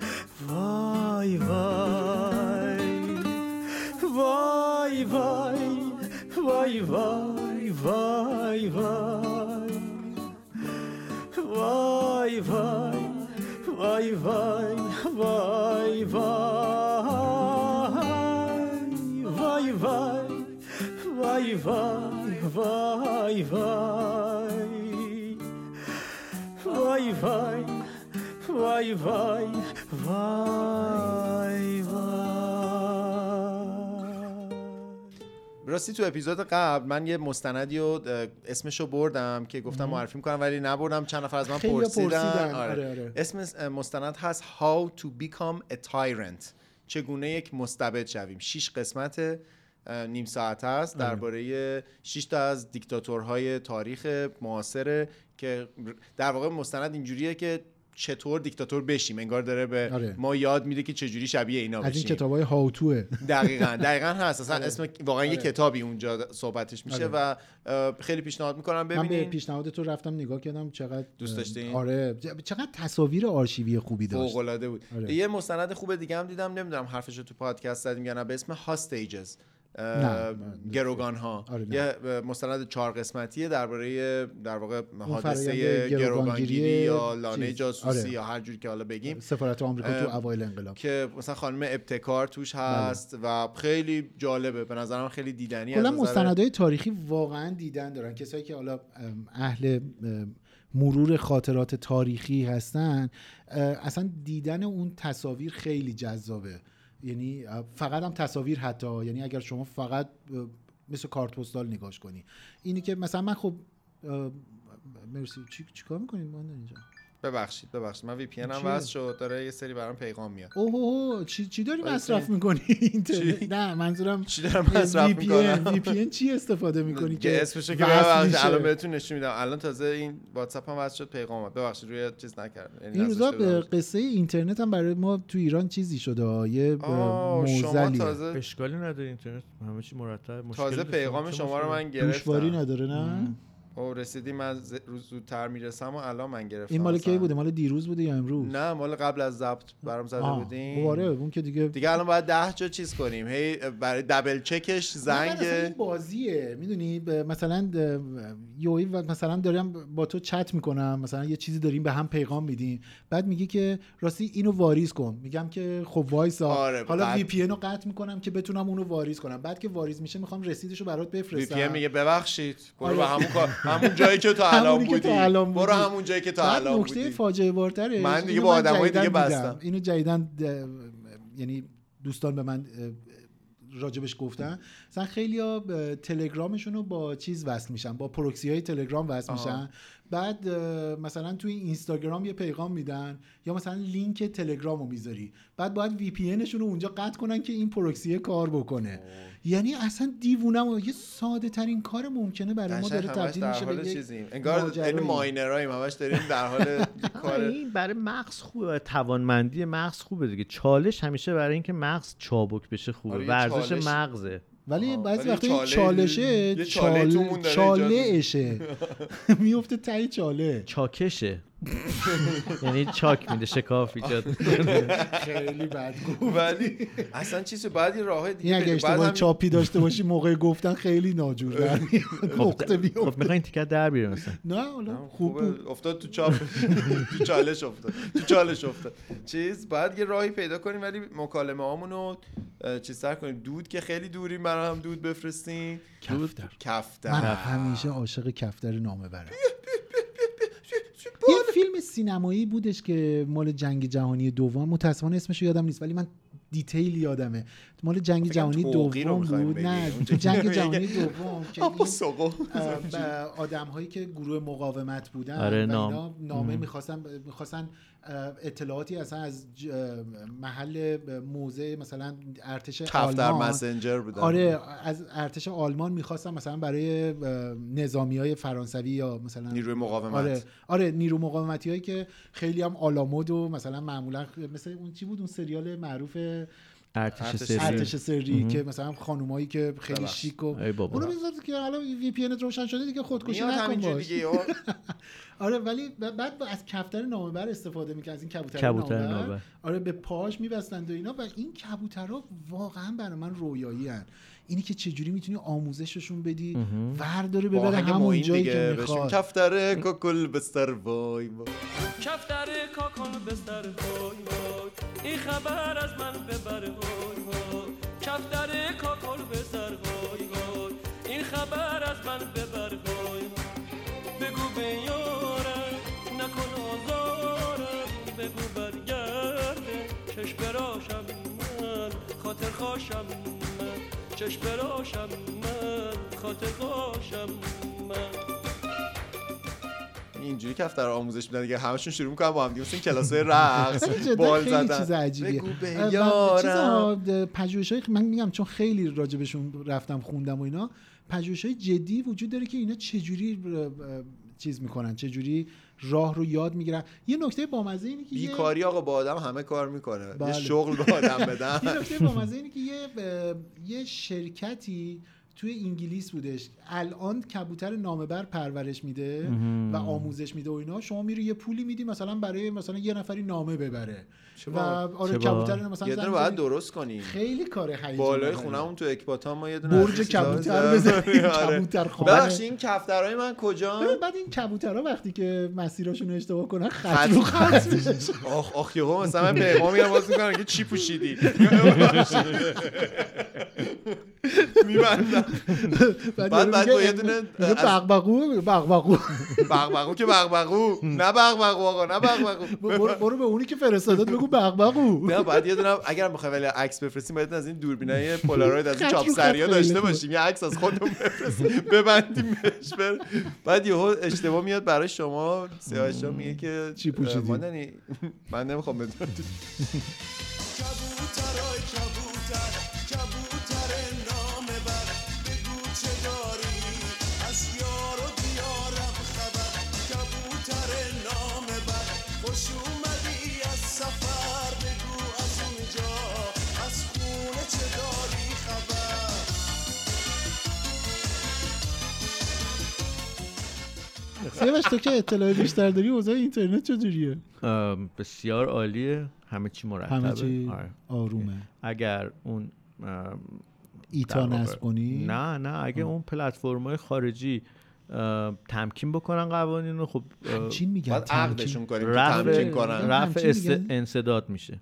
وای وای وای وای وای وای وای وای وای وای وای وای وای وای وای وای وای وای وای وای وای وای وای وای وای راستی تو اپیزود قبل من یه مستندی رو اه، اسمشو بردم که گفتم. معرفی می‌کنم ولی نبردم. چند نفر از من پرسیدن, پرسیدن. آره. آره، آره. اسم مستند هست How to become a tyrant. چگونه یک مستبد شویم. شیش قسمت اه، نیم ساعت است آره. درباره شش تا از دیکتاتورهای تاریخ معاصره که در واقع مستند اینجوریه که چطور دیکتاتور بشیم انگار داره به آره. ما یاد میده که چجوری شبیه اینا از این بشیم کتاب های هاوتوه دقیقا دقیقا هست اصلا آره. اسم واقعا یه آره. کتابی اونجا صحبتش میشه آره. و خیلی پیشنهاد می‌کنم من به ببینید پیشنهاد تو رفتم نگاه کردم چقدر دوست داشتین؟ آره چقدر تصاویر آرشیوی خوبی داشت فوق بود آره. یه مستند خوب دیگه هم دیدم نمی‌دونم حرفش تو پادکست زدیم یا نه به اسم هاستیجز. گروگان ها آره،. یه مستند چهار قسمتیه درباره در واقع حادثه گروگانگیری یا لانه چیز. جاسوسی آره. یا هر جوری که حالا بگیم. سفارت آمریکا تو اوایل انقلاب. که مثلا خانم ابتکار توش هست و خیلی جالبه. به نظرم خیلی دیدنی کلا مستندهای تاریخی واقعا دیدن دارن. کسایی که حالا اهل مرور خاطرات تاریخی هستن اصلا دیدن اون تصاویر خیلی جذابه. یعنی فقط هم تصاویر حتی یعنی اگر شما فقط مثل کارت پستال نگاش کنی. اینی که مثلا من خب مرسی چی چیکار می‌کنید ما اینجا. ببخشید ببخشید. من وی پی هم؟ وصل شد. داره یه سری برام پیغام میاد. اوه اوه چی چی داری. مصرف می‌کنی؟ اینترنت نه منظورم چی دارم مصرف می‌کنم؟ وی پی چی استفاده می‌کنی که اسمشو که ببخشید؟ الان بهتون نشون میدم. الان تازه این واتساپ هم وصل شد پیغام اومد. ببخشید روی چیز نکردم. یعنی این روزا. به قصه اینترنت هم برای ما تو ایران چیزی شده یه تازه اشکالی نداره اینترنت. همه چی مرتب. مشکلی تازه. پیغام شما رو؟ من گرفتم. دوشواری نداره نه؟ او رسیدیم من ز- روز زودتر می‌رسم و الان من گرفتم این مال. کی بوده؟ مال دیروز بوده یا امروز؟ نه مال قبل از ضبط برام زده آه، بودیم آره اون که دیگه دیگه الان باید ده جا چیز کنیم. هی برای دبل چکش من اصلا این زنگ بازیه. می‌دونی؟ مثلا یوی و مثلا دارم با تو چت می‌کنم. مثلا یه چیزی داریم به هم پیغام میدیم. بعد میگی که راستی اینو واریز کن. میگم که خب وایسا. آره، حالا بعد- VPN رو قطع می‌کنم که بتونم اونو واریز کنم. بعد که واریز میشه می‌خوام رسیدشو برات وی بفرستم PM میگه ببخشید برو آره. به همون کار همون جایی که تو الان بودی برو. همون جایی که تو الان نکته بودی فاجعه بارترش من دیگه با آدمای دیگه. بستم. اینو جدیدن یعنی دوستان به من راجبش گفتن مثلا خیلی ها تلگرامشون رو با چیز وصل میشن با پروکسی های تلگرام وصل. میشن بعد مثلا توی اینستاگرام یه پیغام میدن یا مثلا لینک تلگرام رو می‌ذاری. بعد باید VPN رو اونجا قطع کنن که این پروکسی کار بکنه. یعنی اصلا دیوونم یه ساده ترین کار ممکنه برای ما داره تبدیل میشه به یک چیزیم. انگار. این miner اییم همش داریم در حال کار. این برای مغز خوبه برای توانمندی مغز خوبه دیگه. چالش همیشه برای اینکه مغز چابک بشه خوبه. آره، ورزش چالش- مغزه. ولی بعضی وقتا این چاله- چالشه چاله تومون چال... داره ایجاد چالشه میفته تای چاله. چاکشه. یعنی چاک میده شکاف ایجاد. خیلی بد گفت ولی اصلا چیزی باید یه راه دیگه این اگه. بعد اشتباه چاپی داشته باشی موقع گفتن خیلی ناجور در میاد. نقطه خب بیفته. می‌خوای این تیکت در بیاره مثلا. نه حالا خوب افتاد تو چاپ. تو چالش افتاد. تو چالش افتاد. چیز بعد یه راهی پیدا کنیم ولی مکالمه هامونو چیز سر کنیم. دود که خیلی دوریم برای هم دود بفرستیم. کفتر. کفتر. من همیشه عاشق کفتر نامه برم. یه فیلم سینمایی بودش که مال جنگ جهانی دوم متاسفانه اسمش رو یادم نیست ولی من دیتیل یادمه مال جنگ جهانی دوم بود. نه جنگ. جهانی دوم که. آدم هایی که گروه مقاومت بودن آره، نام. نامه. می‌خواستن می‌خواستن اطلاعاتی اصلا از محل موزه مثلا ارتش آلمان. مسنجر بودن. آره از ارتش آلمان می‌خواستن مثلا برای نظامی های فرانسوی یا مثلا نیروی مقاومت. آره آره نیرو مقاومتی هایی که خیلی هم آلامود و مثلا معمولا مثل اون چی بود؟ اون سریال معروف ارتش سری ارتش سری. که مثلا خانومایی که خیلی ببخشید. شیک و. اونو بذار که حالا وی پی روشن شده دیگه خودکشی نکن باش آره ولی بعد با- از کفتر نامبر استفاده می‌کنه از این کبوتر, کبوتر نامبر نامبر. آره به پاش میبستند و اینا و این کبوترها واقعا برای من رویایی هن. اینی که چجوری می‌تونی آموزششون بدی. ورداره ببره همون جایی دیگه که می‌خواد کفتر ککل بستر وای. کفتر کاکل بستر وای این خبر از من ببر وای وای کفتر کاکل بستر وای وای این خبر از من ببر وای بگو به یارم نکن آزارم بگو برگرده چشم براشم من خاطر خاشم من. چشم راشم من خاطر باشم من. اینجوری کفتر آموزش میدن دیگه همشون شروع می‌کنن با هم دیگه. مثل کلاسای رقص بال خیلی زدن. چیز عجیبیه. پژوهش‌های من میگم چون خیلی راجبشون رفتم خوندم و اینا پژوهش‌های جدی وجود داره که اینا چجوری چیز می‌کنن چجوری راه رو یاد می‌گیرن. یه نکته بامزه اینه که یه- بیکاری آقا با آدم همه کار می‌کنه. بله. یه شغل به آدم بدن. یه نکته بامزه اینه که یه یه شرکتی توی انگلیس بودش. الان کبوتر نامبر پرورش میده. و آموزش میده و اینا. شما میری یه پولی میدی مثلا برای مثلا یه نفری نامه ببره. و آره کبوتر مثلا یه دونه باید. درست کنیم خیلی کار هیجان بالای آوریه. خونهمون تو اکباتان ما یه دونه برج کبوتر. بزنیم، آره. کبوترخانه. ببخشید این کفترهای من کجا؟ بعد این کبوترها وقتی که مسیراشون رو اشتباه کنن خط رو خط آخ آخ یهو مثلا من به امام میرم باز می‌کنم که چی پوشیدی؟ میبندم. بعد بعد یه دونه بغبغو. بغبغو. بغبغو که بغبغو. نه بغبغو آقا نه بغبغو. برو برو به اونی که فرستادت بگو بغبغو نه باید یه دونه اگر می‌خوایم ولی عکس بفرستیم باید از این دوربینای پولاروید از چاپ سریا داشته. باشیم. یه عکس از خودمون بفرستیم ببندیم بهش بر بعد یهو اشتباه میاد برای شما سیاوشا میگه که چی پوشیدی؟ من نمی‌خوام بدونم. کبوترای کبوتر کبوتر. سیاوش تو که اطلاع بیشتر داری اوضاع اینترنت چجوریه؟ بسیار عالیه. همه چی مرتبه. همه چی آره. آرومه. اگر اون ایتا نصب کنی؟ نه نه. اگه اون پلتفرم‌های خارجی تمکین بکنن قوانین رو خب ام، همچین میگن؟ باید تمکین. عقدشون کنیم که رفع تمکین کنن. رفع همچین است- میگن؟ انصداد میشه.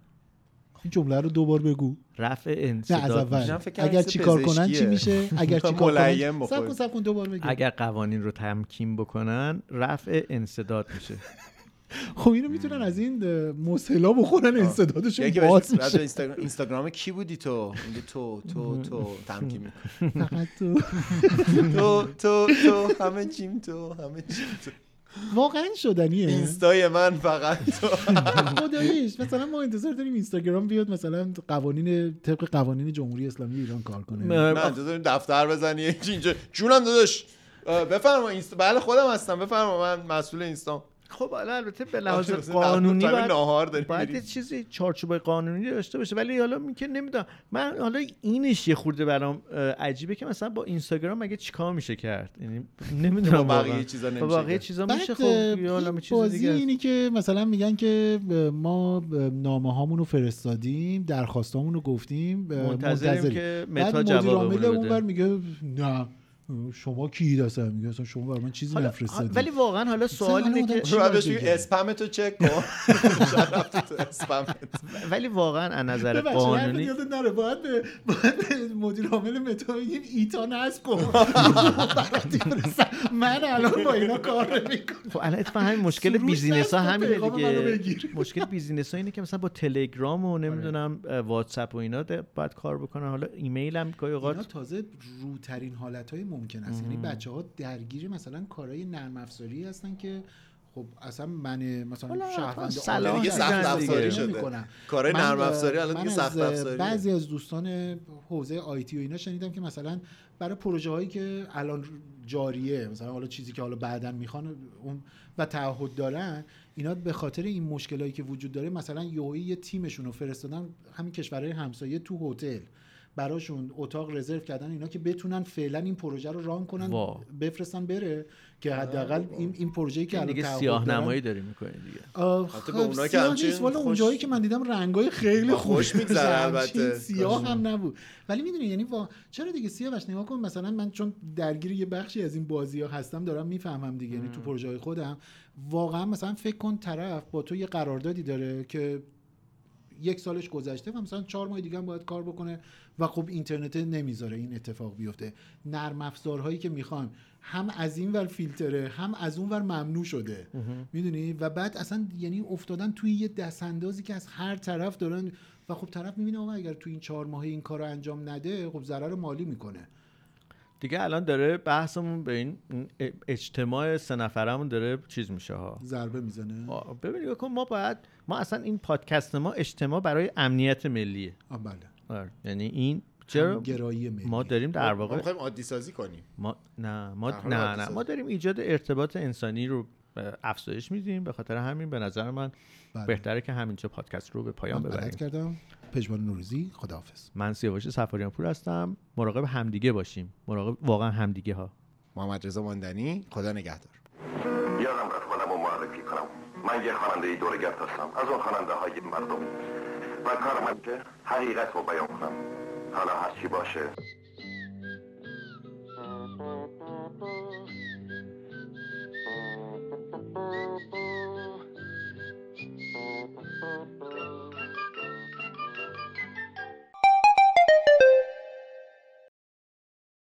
این جمله رو دوبار بگو. رفع نه از انصداد اول اگر چیکار کنن چی. میشه؟ اگر چیکار ملایم کنن. سب کن سب کن دوبار بگو. اگر قوانین رو تمکین بکنن رفع انصداد میشه. خب اینو می‌تونن از این اه، مسهلا بخورن انصدادشون یکی باز میشه. اینستاگرام کی بودی تو؟ میگه تو تو تو تمکین می‌کنه. فقط تو. تو تو تو همه چیم تو همه چیم تو. واقعا شدنیه. اینستای من فقط تو. خداییش مثلا ما انتظار داریم اینستاگرام بیاد مثلا قوانین طبق قوانین جمهوری اسلامی ایران کار کنه. نه. داریم دفتر بزنی اینجا. جونم داداش بفرما اینستا بله خودم هستم بفرما من مسئول اینستام خب حالا البته به لحاظ قانونی باید, ناهار داریم باید. یه چیزی چارچوب قانونی داشته باشه ولی حالا میگه نمی‌دونم من حالا اینش یه خورده برام عجیبه که مثلا با اینستاگرام مگه چیکار میشه کرد یعنی نمی‌دونم با بقیه واقعا. چیزا با نمیشه بقیه. چیزا میشه خب حالا چیز دیگه. اینی که مثلا میگن که ما نامه هامون رو فرستادیم درخواستامون رو گفتیم منتظریم. که متا عامل رو اونور بده میگه نه شما کی هستن میگه اصلا شما برای من چیزی حالا نفرستادید ولی واقعا حالا سوال اینه که؟ اسپم تو چک کن. ولی واقعا از نظر قانونی یادت نره. باید به باید مدیر عامل متا بگیم ایتا نصب کن. من الان با اینا کار نمی‌کنم. خب الان اتفاقا همین مشکل business ها همینه منو دیگه. مشکل business ها اینه که مثلا با تلگرام و نمی‌دونم واتساپ و اینا ده- باید کار بکنن. حالا ایمیل هم گاهی اینا اوقات تازه روترین حالت های ممکن است یعنی بچه ها درگیر مثلا کارهای نرم افزاری هستن که خب اصلا من مثلا شهروند عادی دیگه سخت. افزاری شده. کارهای نرم افزاری الان دیگه از، سخت افزاری بعضی از دوستان حوزه آیتی و اینا شنیدم که مثلا برای پروژه هایی که الان جاریه مثلا حالا چیزی که حالا بعدا می‌خوان اون و تعهد دارن اینا به خاطر این مشکلایی که وجود داره مثلا یوهی یه تیمشون رو فرستادن همین کشورهای همسایه تو هتل براشون اتاق رزرو کردن اینا که بتونن فعلا این پروژه رو ران کنن وا. بفرستن بره که حداقل این این پروژه‌ای که الان سیاه نمایی داری می‌کنی دیگه. خب به اونا که سیاه همچین والا خوش- اونجایی که من دیدم رنگای خیلی خوش می‌گذره البته. سیاه هم نبود. ولی می‌دونی یعنی وا... چرا دیگه سیاوش نگاه کن مثلا من چون درگیر یه بخشی از این بازی ها هستم دارم می‌فهمم دیگه یعنی تو پروژه های خودم. واقعا مثلا فکر کن طرف با تو یه قراردادی داره که یک سالش گذشته و مثلا چهار ماه دیگه هم باید کار بکنه. و خب اینترنت نمی‌ذاره این اتفاق بیفته. نرم افزارهایی که می‌خوان هم از این ور فیلتره هم از اون ور ممنوع شده. می‌دونی؟ و بعد اصلا یعنی افتادن توی یه دست اندازی که از هر طرف دارن و خب طرف می‌بینه آقا اگر تو این چهار ماه این کار رو انجام نده خب ضرر مالی می‌کنه. دیگه الان داره بحثمون به این اجتماع سه نفرمون داره چیز میشه ها. ضربه می‌زنه. آه، ببین نگاه کن ما باید ما اصلا این پادکست ما اجتماع برای امنیت ملیه. بله. یعنی این چرا گرایی ملی. ما داریم در ما واقع می‌خوایم عادی سازی کنیم. ما نه ما نه نه. سازی. ما داریم ایجاد ارتباط انسانی رو افزایش میدیم. به خاطر همین به نظر من بله. بهتره که همینجا پادکست رو به پایان من ببریم. کردم. پژمان نوروزی خداحافظ. من سیاوش سفاریان پور هستم. مراقب همدیگه باشیم. مراقب واقعا همدیگه ها. محمد رضا ماندنی خدا نگهدار. یادم رفت خودم معرفی کنم. من یه خواننده دورگرد هستم. از اون خواننده های مردم. و کار من که حقیقت رو بیان کنم. حالا هرچی باشه.